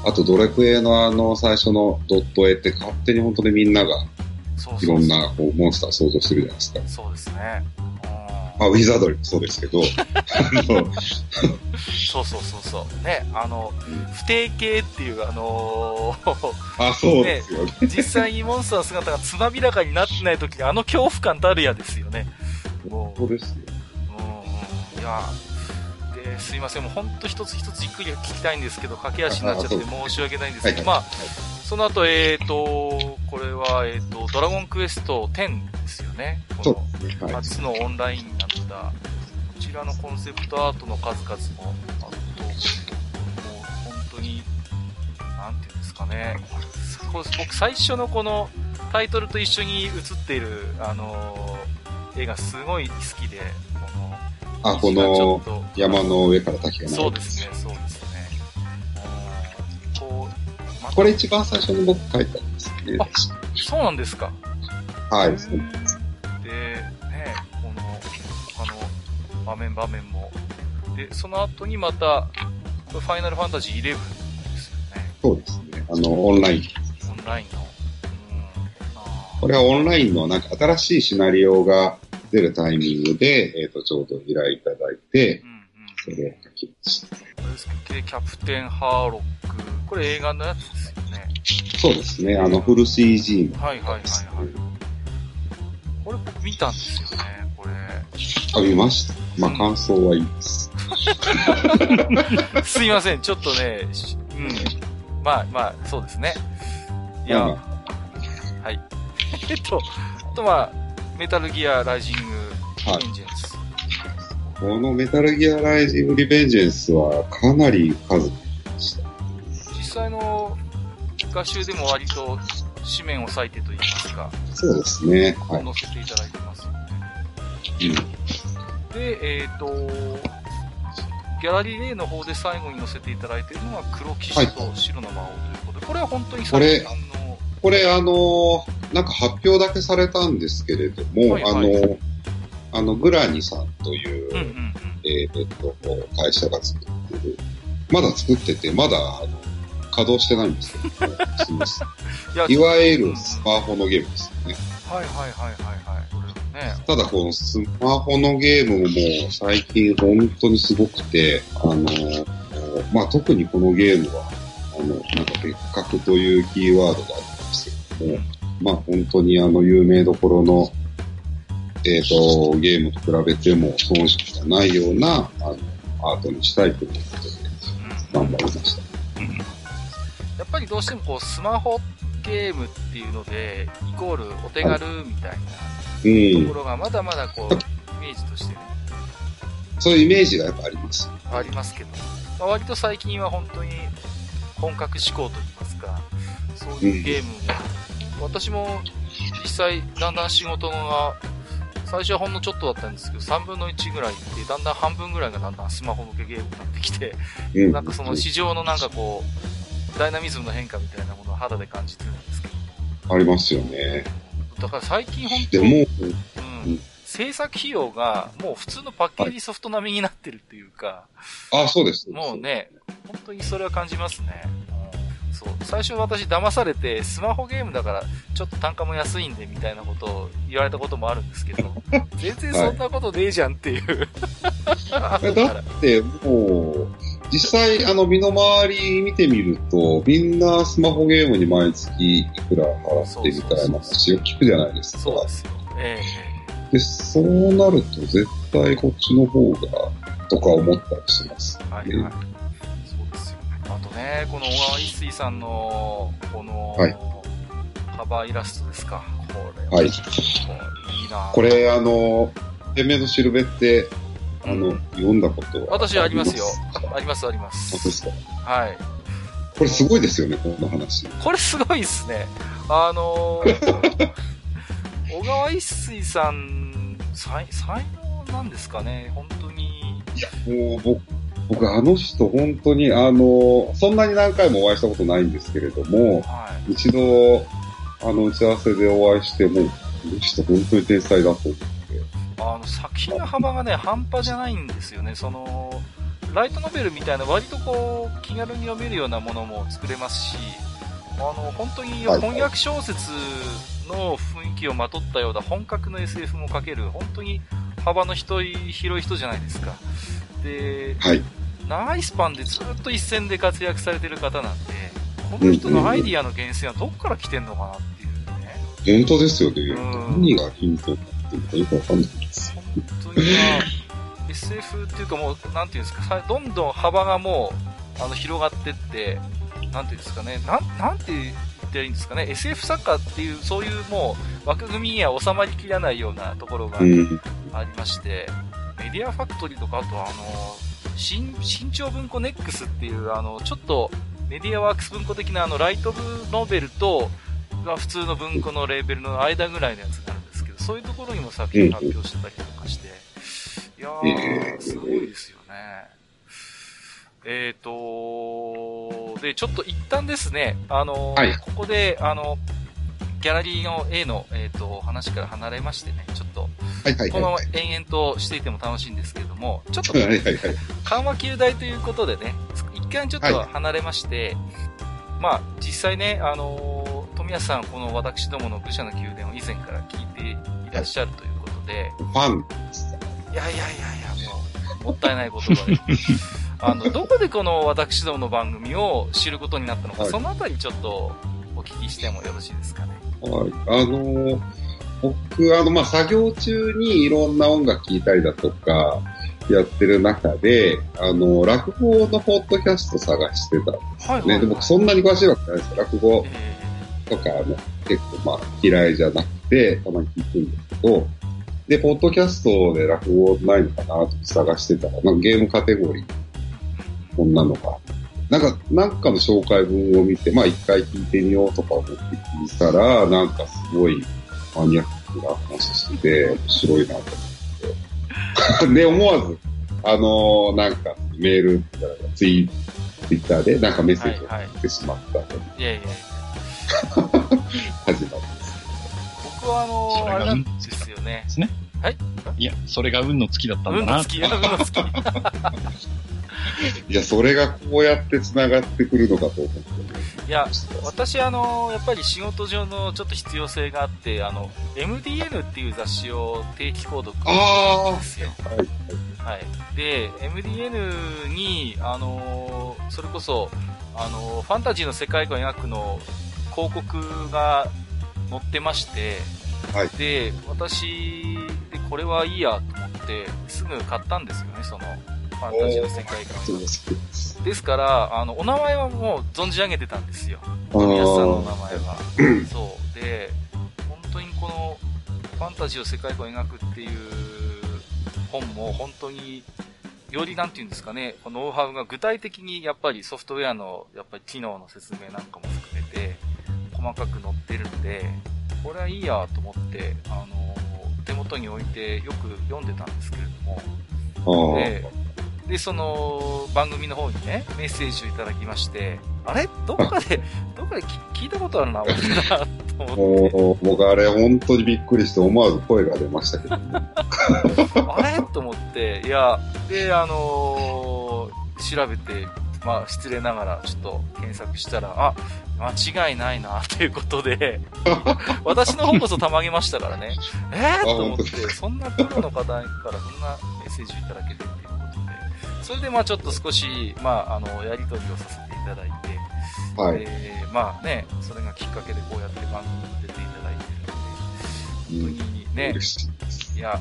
あとドレクエのあの最初のドット絵って勝手に本当にみんながいろんなこうモンスター想像してるじゃないですか。そうですね。うんまあ、ウィザードリーもそうですけど、そうそうそうそう。ね、あの、不定形っていう、あのーあ、そうですよね。実際にモンスターの姿がつまびらかになってない時にあの恐怖感たるやですよね。もうそうですよ。うんうんいやで、すいません、もう本当一つ一つじっくり聞きたいんですけど、駆け足になっちゃって申し訳ないんですけど、はいまあ、その後、えーと、これは、えーと、ドラゴンクエスト10ですよね。こその。初のオンラインになった、こちらのコンセプトアートの数々も、あと、もう本当に、なんていうんですかね。こ僕最初のこのタイトルと一緒に写っている、あのー絵がすごい好きで、この、あ、この山の上から滝が流れてそうですね、そうですね。うんこう、これ一番最初に僕書いたんですね。あそうなんですか。はい。で、ね、この、他の場面場面も。で、その後にまた、ファイナルファンタジー11ですよね。そうですね。あの、オンライン。オンラインの。これはオンラインのなんか新しいシナリオが出るタイミングで、えっ、と、ちょうど依頼いただいてう、んうん。それを書きました。これでキャプテンハーロック。これ映画のやつですよね。そうですね。あの、フル CG の。はいはいはいはい。これ僕見たんですよね、これ。あ、見ました？まあ、感想はいいです。(laughs) すいません、ちょっとね、しうん。まあまあ、そうですね。いや、うんはい。(laughs) えっと、あとは、メタルギアライジングはいエンジェンス。このメタルギアライジングリベンジェンスはかなり数実際の画集でも割と紙面を割いてと言いますか、そうですね。はい。載せていただいてます。うんで、えっ、と、ギャラリー A の方で最後に載せていただいているのは黒騎士と白の魔王ということで、これは本当に最近の、これ、あの、なんか発表だけされたんですけれども、はいはいあの、あの、グラニさんという、うんうんうん。えーえっと、会社が作ってる、まだ作ってて、まだ、あの、稼働してないんですけど、すみませんいやいわゆるスマホのゲームですよね。はいはいはいはいはい。ね。ただ、このスマホのゲームも最近本当にすごくて、あの、まあ、特にこのゲームは、あの、なんか別格というキーワードがあるんですけども、まあ、本当にあの、有名どころの、えっ、と、ゲームと比べても遜色がないような、あの、アートにしたいということで、うん頑張りました。やっぱりどうしてもこうスマホゲームっていうので、イコールお手軽みたいなうんとこ。ろがまだまだこう、イメージとしてね、そういうイメージがやっぱあります。ありますけど、まあ、割と最近は本当に本格志向といいますか、そういうゲームも、私も実際だんだん仕事が、最初はほんのちょっとだったんですけど、3分の1ぐらいで、だんだん半分ぐらいがだんだんスマホ向けゲームになってきて、うん。なんかその市場のなんかこう、ダイナミズムの変化みたいなものを肌で感じてるんですけありますよね。ど、だから最近本当でも、うん、制作費用がもう普通のパッケージソフト並みになってるっていうか、あ、そうです。もうね、本当にそれは感じますね。うんそう。最初私騙されて、スマホゲームだから、ちょっと単価も安いんで、みたいなことを言われたこともあるんですけど、(laughs) 全然そんなことねえじゃんっていう。(laughs) 後かだらって、もう、実際、あの、身の回り見てみると、みんなスマホゲームに毎月いくら払ってみたいな話を聞くじゃないですか。そうですよ。えで、そうなると、絶対こっちの方が、とか思ったりします。えはいはい。あとね、この小川一水さんの、この、はいカバーイラストですか。これはい。いいなこれ、あの、天命のしるべって、あの、うん読んだことは私ありますよかありますありま。本当ですすか？はい。これすごいですよね、この話。これすごいですね。あのー (laughs) 小川一水さん、才、才能なんですかね？本当に。もう僕、僕あの人本当に、あの、そんなに何回もお会いしたことないんですけれども、は一度、あの、打ち合わせでお会いして、もう、この人本当に天才だと思って。い。あの、作品の幅がね、半端じゃないんですよね。その、ライトノベルみたいな割とこう、気軽に読めるようなものも作れますし、あの、本当にはい翻訳小説の雰囲気をまとったような本格の SF も書ける、本当に幅の広い広い人じゃないですか。で、はい。長いスパンでずっと一線で活躍されてる方なんで、この人のアイディアの源泉はどこから来てんのかなっていうね。本当ですよね。うん何がヒントってるのかよくわかんないです。本当にまあ、SF っていうかもう、なんていうんですか、さどんどん幅がもう、あの、広がってって、なんていうんですかね、なん、なんて言っていいんですかね、SF 作家っていう、そういうもう、枠組みには収まりきらないようなところがうん。ありまして、メディアファクトリーとか、あとあの、新、新潮文庫ネックスっていう、あの、ちょっと、メディアワークス文庫的なあの、ライトブノベルと、が普通の文庫のレーベルの間ぐらいのやつがあるんですけど、そういうところにも作品発表してたりとかして、いやー、すごいですよね。えーと、で、ちょっと一旦ですね、あの、はいここで、あの、ギャラリーの A の、えー、と話から離れましてね、ちょっと、はいはいこのまはい。ま延々としていても楽しいんですけれども、ちょっとはいはいはい。緩和球大ということでね、一回ちょっと離れまして、まあ実際ね、あのー、富富安さん、この私どもの愚者の宮殿を以前から聞いていらっしゃるということで、ファンいやいやいやいや、もう、もったいない言葉で。(laughs) あの、どこでこの私どもの番組を知ることになったのか、はいそのあたりちょっとお聞きしてもよろしいですかね。はい。あのー僕、あの、まあ、作業中にいろんな音楽聴いたりだとか、やってる中で、あの、落語のポッドキャスト探してたんですはいね。で、僕そんなに詳しいわけないですよ。落語えとか、あの、結構まあ、嫌いじゃなくて、たまに聞くんですけど、で、ポッドキャストで落語ないのかなと探してたら、なんかゲームカテゴリー、こんなのが。なんか、なんかの紹介文を見て、まあ一回聞いてみようとか思って聞いたら、なんかすごいマニアックな話してて、面白いなと思って。(laughs) で、思わず、あのーなんかメール、ツイツイッターでなんかメッセージを送ってしまったといやいやいや。始まるんです。僕はあのそれがあれなんですよねで。すね。はいいや、それが運の月だったんだな。運の好き、運の好き。いや、それがこうやって繋がってくるのかと思っていや。私あの、やっぱり仕事上のちょっと必要性があって、あの、MDN っていう雑誌を定期購読してるんですよ。はい。はい。で、MDN に、あのーそれこそ、あのーファンタジーの世界観を描くの広告が載ってまして、はいで、私、で、これはいいやと思って、すぐ買ったんですよね、その、ファンタジーの世界観です。ですから、あの、お名前はもう存じ上げてたんですよ。あ富安さんのお名ー前は。そう。で、本当にこの、ファンタジーを世界観を描くっていう本も本当に、よりなんていうんですかね、このノウハウが具体的にやっぱりソフトウェアのやっぱり機能の説明なんかも含めて、細かく載ってるんで、これはいいやと思って、あの、手元に置いてよく読んでたんですけれども、で、で、その、番組の方にね、メッセージをいただきまして、あれ？どっかで、(laughs) どっかで聞聞いたことあるな、俺な、と思って。僕あれ本当にびっくりして思わず声が出ましたけど、ね、(laughs) あれ？と思って、いや、で、あのー調べて、まあ、失礼ながら、ちょっと検索したら、あ、間違いないな、ということで、(laughs) 私の方こそたまげましたからね。えー、と思って、そんなプロの方からそんなメッセージをいただけてってそれでまあちょっと少し、まあ、あの、やりとりをさせていただいて、はい。えーまあね、それがきっかけでこうやって番組に出ていただいてるので、本当にね、嬉しいや、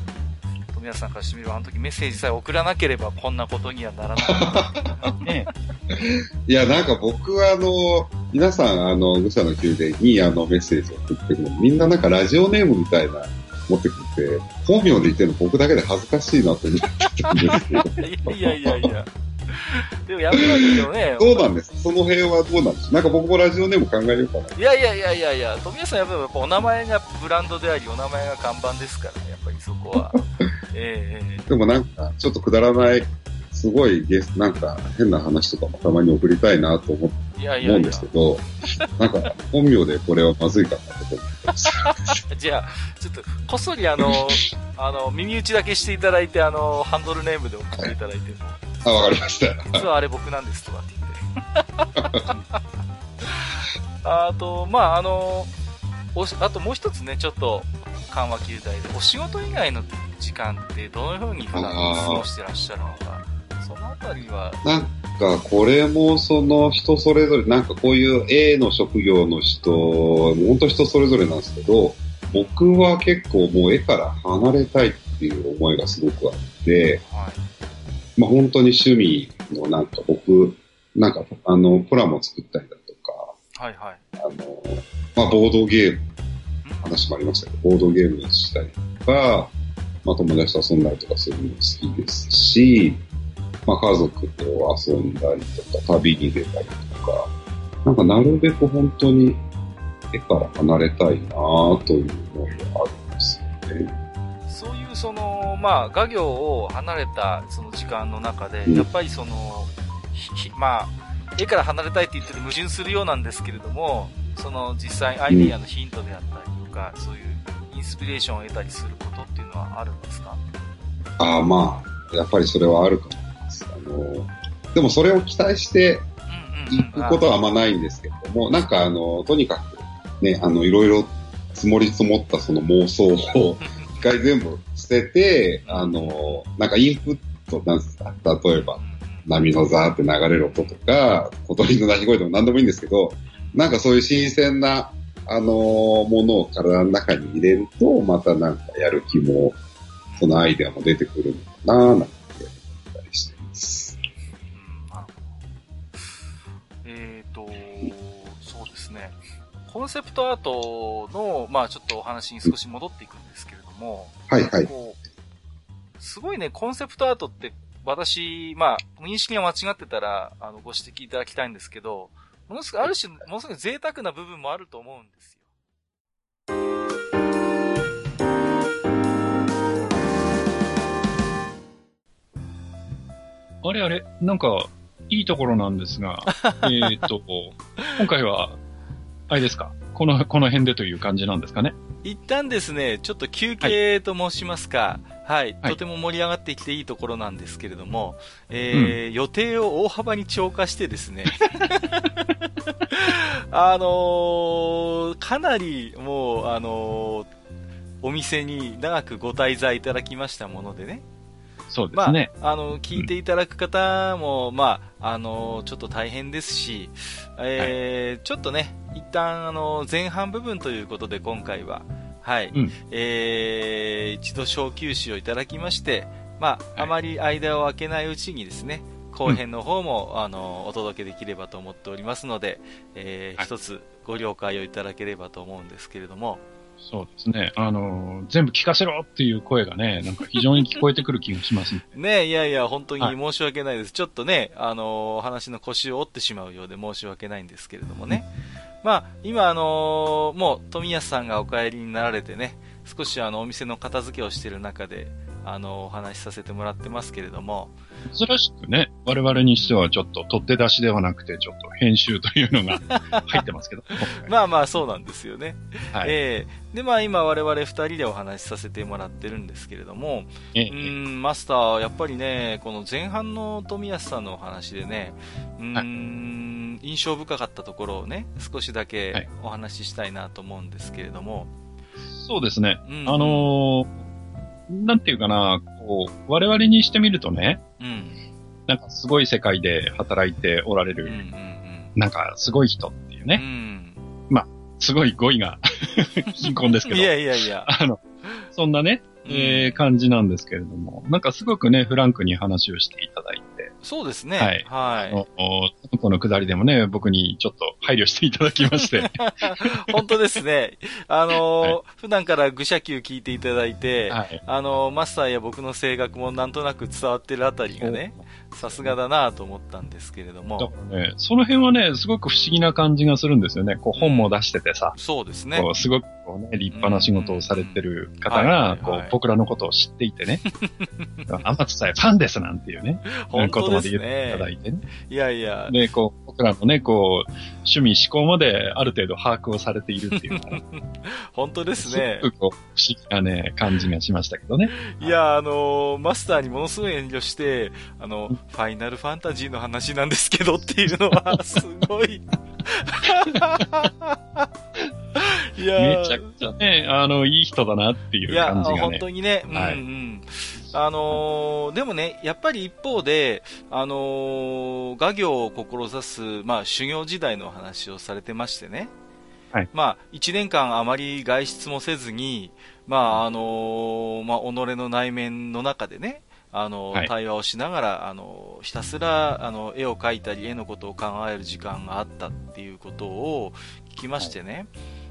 富安さんからしてみれば、あの時メッセージさえ送らなければこんなことにはならなかった。(laughs) ねいや、なんか僕はあの、皆さんあの、愚者の宮殿にあのメッセージを送ってるの、みんななんかラジオネームみたいな持ってくれて、本名で言ってるの僕だけで恥ずかしいなと思ってたんですけど、いやいやいやいや。でもやめないですよね。どうなんですその辺はどうなんです？なんか僕もラジオネーム考えようかな。いやいやいやいやいや、富安さんやっぱりお名前がブランドであり、お名前が看板ですからね、やっぱりそこは。(laughs) えええでもなんか、ちょっとくだらない、すごいゲスなんか変な話とかもたまに送りたいなと思うんです。けど、なんか本名でこれはまずいかなと思ってます。(laughs) じゃあ、ちょっと、こっそりあの、(laughs) あの、耳打ちだけしていただいて、あの、ハンドルネームで送っていただいても、あ、わかりました。実はあれ僕なんですとかって言って。(laughs) あと、まあ、あの、おしあともう一つね、ちょっと、緩和球大で、お仕事以外の時間ってどのように普段過ごしてらっしゃるのか、そのあたりは、なんか、これもその人それぞれ、なんかこういう A の職業の人、本当人それぞれなんですけど、僕は結構もう絵から離れたいっていう思いがすごくあって、はい。まあ本当に趣味のなんか僕、なんかあの、プラモ作ったりだとか、はいはい。あの、まあボードゲーム、うん話もありましたけど、ボードゲームしたりとか、まあ友達と遊んだりとかするのも好きですし、まあ家族と遊んだりとか、旅に出たりとか、なんかなるべく本当に絵から離れたいなという思いがあるんですよね。そういうその、まあ、画業を離れたその時間の中で、うんやっぱりその、まあ、絵から離れたいって言ってる矛盾するようなんですけれども、その実際アイディアのヒントであったりとか、そういうインスピレーションを得たりすることっていうのはあるんですか？ああまあ、やっぱりそれはあると思います。あの、でもそれを期待して。行くことはあんまないんですけれども、なんかあの、とにかく、ね、あの、いろいろ積もり積もったその妄想を (laughs) 一回全部捨てて、あの、なんかインプットなんですか？例えば、波のザーって流れる音とか、小鳥の鳴き声でも何でもいいんですけど、なんかそういう新鮮な、あのものを体の中に入れると、またなんかやる気も、そのアイデアも出てくるのかななんコンセプトアートの、まあちょっとお話に少し戻っていくんですけれども、はいはい。すごいね、コンセプトアートって私、まあ、認識が間違ってたら、あの、ご指摘いただきたいんですけど、ものすごい、ある種、ものすごい贅沢な部分もあると思うんですよ。あれあれ、なんか、いいところなんですが、(laughs) えっと、今回は、あれですか？この、この辺でという感じなんですかね？一旦ですね、ちょっと休憩と申しますか、はい、はい、とても盛り上がってきていいところなんですけれども、えー、うん、予定を大幅に超過してですね、(laughs) あのー、かなりもう、あのー、お店に長くご滞在いただきましたものでね、そうですね。まあ、あの、聞いていただく方も、うん、まあ、あの、ちょっと大変ですし、えー、はい、ちょっとね、一旦、あの、前半部分ということで今回は、はい、うん、えー、一度小休止をいただきまして、まあ、あまり間を空けないうちにですね、後編の方も、うん、あの、お届けできればと思っておりますので、えー、はい、一つご了解をいただければと思うんですけれども、そうですね。あの、全部聞かせろっていう声がね、なんか非常に聞こえてくる気がします、ね。(laughs) ねいやいや、本当に申し訳ないです。はい、ちょっとね、あの、話の腰を折ってしまうようで申し訳ないんですけれどもね。まあ、今、あのもう、富安さんがお帰りになられてね、少しあの、お店の片付けをしている中で、あの、お話しさせてもらってますけれども。珍しくね、我々にしてはちょっと取って出しではなくて、ちょっと編集というのが (laughs) 入ってますけど。まあまあそうなんですよね。はい、えー、で、まあ今我々二人でお話しさせてもらってるんですけれども、えー、うん、マスター、やっぱりね、この前半の富安さんのお話でね、うん、はい、印象深かったところをね、少しだけお話ししたいなと思うんですけれども。はい、そうですね。うん、あのーなんていうかな、こう、我々にしてみるとね、うん、なんかすごい世界で働いておられる、うんうんうん、なんかすごい人っていうね、うん、まあ、すごい語彙が (laughs) 貧困ですけど、いやいやいや、あの、そんなね、えー、感じなんですけれども、なんかすごくね、フランクに話をしていただいて。そうですね。はい。はい。このくだりでもね、僕にちょっと配慮していただきまして。(laughs) 本当ですね。あのーはい、普段から愚者級聞いていただいて、はい、あのー、マスターや僕の性格もなんとなく伝わってるあたりがね、さすがだなと思ったんですけれども。ね、その辺はね、すごく不思議な感じがするんですよね。こう本も出しててさ。そうですね。すごくこうね、立派な仕事をされてる方が、こう、僕らのことを知っていてね。(laughs) 天津さえファンですなんていうね。本当ですね。言っていただいてね。いやいや。で、こう、僕らのね、こう、趣味思考まである程度把握をされているっていうのは。(laughs) 本当ですね。すごくこう、不思議なね、感じがしましたけどね。いや、あのー、マスターにものすごい遠慮して、あの、ファイナルファンタジーの話なんですけどっていうのは、すごい。(laughs) いやめちゃくちゃね、あの、いい人だなっていう感じがね。いや、本当にね、はい、うんうん。あのー、でもね、やっぱり一方で、あのー、画業を志す、まあ、修行時代の話をされてましてね。はい。まあ、一年間あまり外出もせずに、まあ、あのー、まあ、己の内面の中でね、あの、はい、対話をしながら、あの、ひたすら、あの、絵を描いたり、絵のことを考える時間があったっていうことを聞きましてね。はい、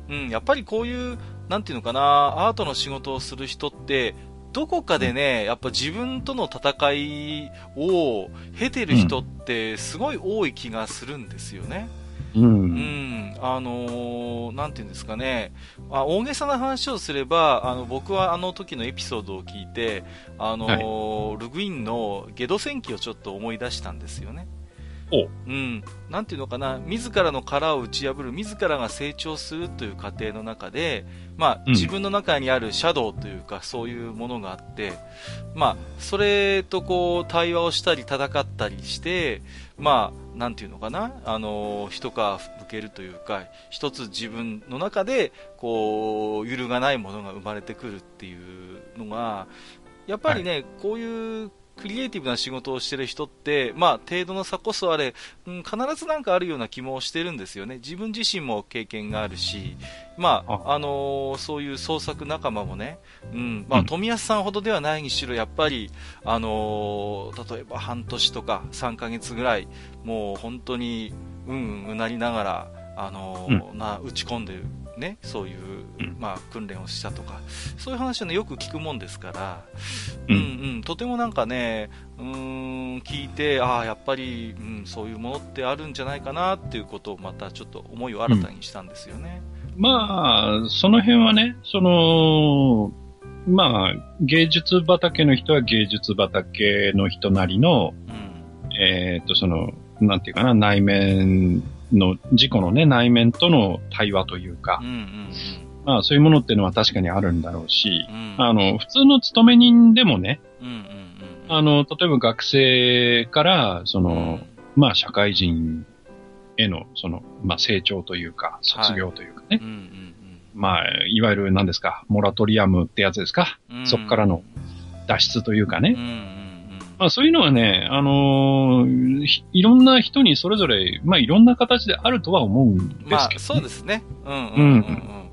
うん、やっぱりこういう、なんていうのかな、アートの仕事をする人って、どこかでね、やっぱ自分との戦いを経てる人ってすごい多い気がするんですよね。うん、うん、あのー、なんていうんですかね、あ大げさな話をすれば、あの僕はあの時のエピソードを聞いて、あのーはい、ルグインのゲド戦記をちょっと思い出したんですよね。ほう。うん。なんていうのかな、自らの殻を打ち破る、自らが成長するという過程の中で、まあ、うん。自分の中にあるシャドウというか、そういうものがあって、まあ、それとこう、対話をしたり、戦ったりして、まあ、なんていうのかな、あの、一皮向けるというか、一つ自分の中で、こう、揺るがないものが生まれてくるっていうのが、やっぱりね、こういうクリエイティブな仕事をしてる人って、まあ、程度の差こそあれ、うん、必ずなんかあるような気もしてるんですよね。自分自身も経験があるし、まあ、あ。のーそういう創作仲間もね、うん、まあ、うん富安さんほどではないにしろ、やっぱり、あのー例えば半年とか3ヶ月ぐらい、もう本当に、うんうんうなりながら、あのーな、打ち込んでる、ね、そういう、うんまあ、訓練をしたとか、そういう話はね、よく聞くもんですから、ううんんうん、とてもなんかね、うーん、聞いて、ああ、やっぱり、うん、そういうものってあるんじゃないかなっていうことをまたちょっと思いを新たにしたんですよね。まあ、その辺はね、その、まあ、芸術畑の人は芸術畑の人なりの、うん。えっ、と、その、なんていうかな、内面の、自己のね、内面との対話というかうん、うんまあ、そういうものっていうのは確かにあるんだろうし。あの、普通の勤め人でもね、うんうんうん。あの、例えば学生から、その、うんまあ、社会人への、その、まあ、成長というか、卒業というかね。うんうんまあ、いわゆる何ですか、モラトリアムってやつですか。うん。そっからの脱出というかね。まあ、そういうのはね、あのーひいろんな人にそれぞれ、まあ、いろんな形であるとは思うんですけど、ね。まあ、そうですね。うんうんうんうん。うん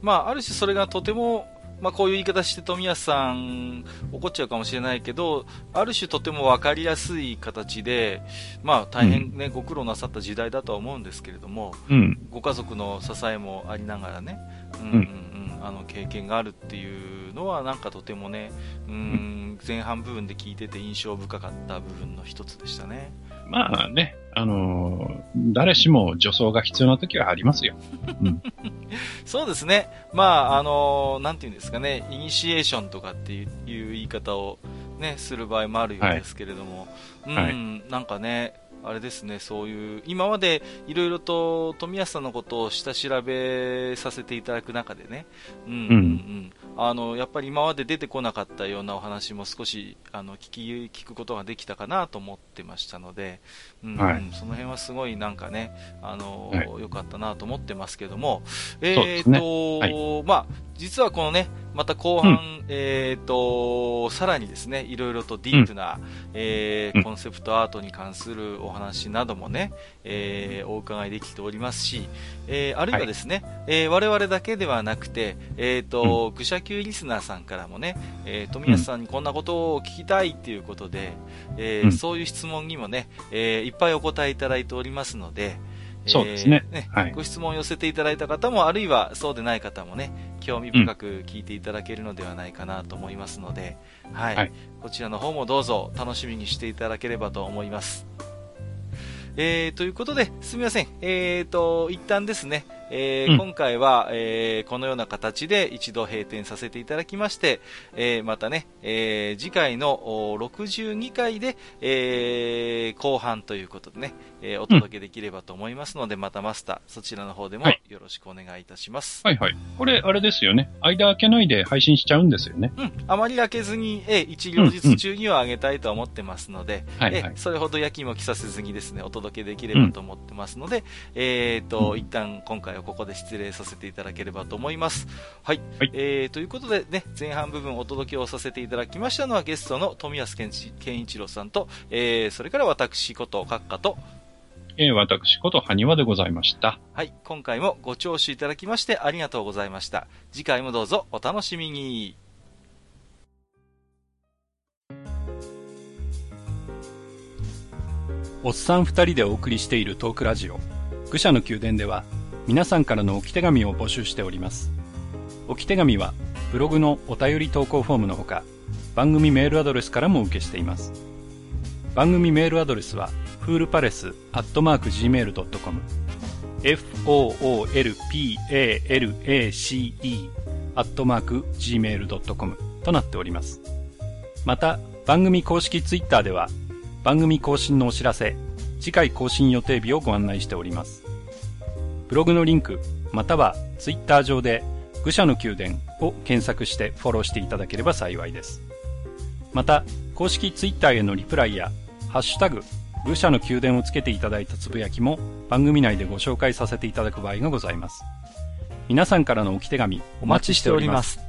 まあ、ある種それがとても、まあ、こういう言い方して富安さん怒っちゃうかもしれないけど、ある種とても分かりやすい形で、まあ、大変ね、ご苦労なさった時代だとは思うんですけれども、うん。ご家族の支えもありながらね、うんうんううん、あの経験があるっていうのはなんかとてもね、うん、前半部分で聞いてて印象深かった部分の一つでしたね。まあね、あのー誰しも助走が必要な時はありますよ。うん。(laughs) そうですね。まあ、あのなんていうんですかね、イニシエーションとかっていう言い方をね、する場合もあるようですけれども、うん、はいなんかね、あれですね、そういう、今までいろいろと富安さんのことを下調べさせていただく中でね、うん、うん、うん、あの、やっぱり今まで出てこなかったようなお話も少し、あの、聞き、聞くことができたかなと思ってましたので、うん、はい。うんその辺はすごいなんかね、あの、はい。良かったなと思ってますけども、えーそうですね。と、まあ、実はこのね、また後半、えーと、さらにですね、いろいろとディープな、えーうん。コンセプトアートに関するお話などもね、えーお伺いできておりますし、えーあるいはですね、えー我々だけではなくて、えーと、愚者級リスナーさんからもね、えー富安さんにこんなことを聞きたいっていうことで、えーうん。そういう質問にもね、えーいっぱいお答えいただいておりますので、そうですねえーはいご質問を寄せていただいた方も、あるいはそうでない方もね、興味深く聞いていただけるのではないかなと思いますので、はい。はいこちらの方もどうぞ楽しみにしていただければと思います。えー、ということで、すみません。えーと、一旦ですね、えーうん今回は、えーこのような形で一度閉店させていただきまして、えーまたね、えー次回のお62回で、えー後半ということでね、えーお届けできればと思いますので、またマスター、そちらの方でもはいよろしくお願いいたします。はいはい。これ、あれですよね。間開けないで配信しちゃうんですよね。うん、あまり開けずに、えー一両日中には上げたいと思ってますので、それほど焼きも着させずにですね、お届けできればと思ってますので、えーと、うん一旦今回はここで失礼させていただければと思います。はい。はいえーということでね、前半部分お届けをさせていただきましたのはゲストの富安健一健一郎さんと、えーそれから私こと閣下と、えー私こと埴輪でございました。はい、今回もご聴取いただきましてありがとうございました。次回もどうぞお楽しみに。おっさん二人でお送りしているトークラジオ愚者の宮殿では皆さんからの置き手紙を募集しております。置き手紙はブログのお便り投稿フォームのほか番組メールアドレスからも受けしています。番組メールアドレスはフールパレスアットマーク Gmail.com foolpalace アットマーク Gmail.com となっております。また番組公式ツイッターでは番組更新のお知らせ、次回更新予定日をご案内しております。ブログのリンク、またはツイッター上で愚者の宮殿を検索してフォローしていただければ幸いです。また、公式ツイッターへのリプライや、ハッシュタグ、愚者の宮殿をつけていただいたつぶやきも番組内でご紹介させていただく場合がございます。皆さんからの置き手紙お待ちしております。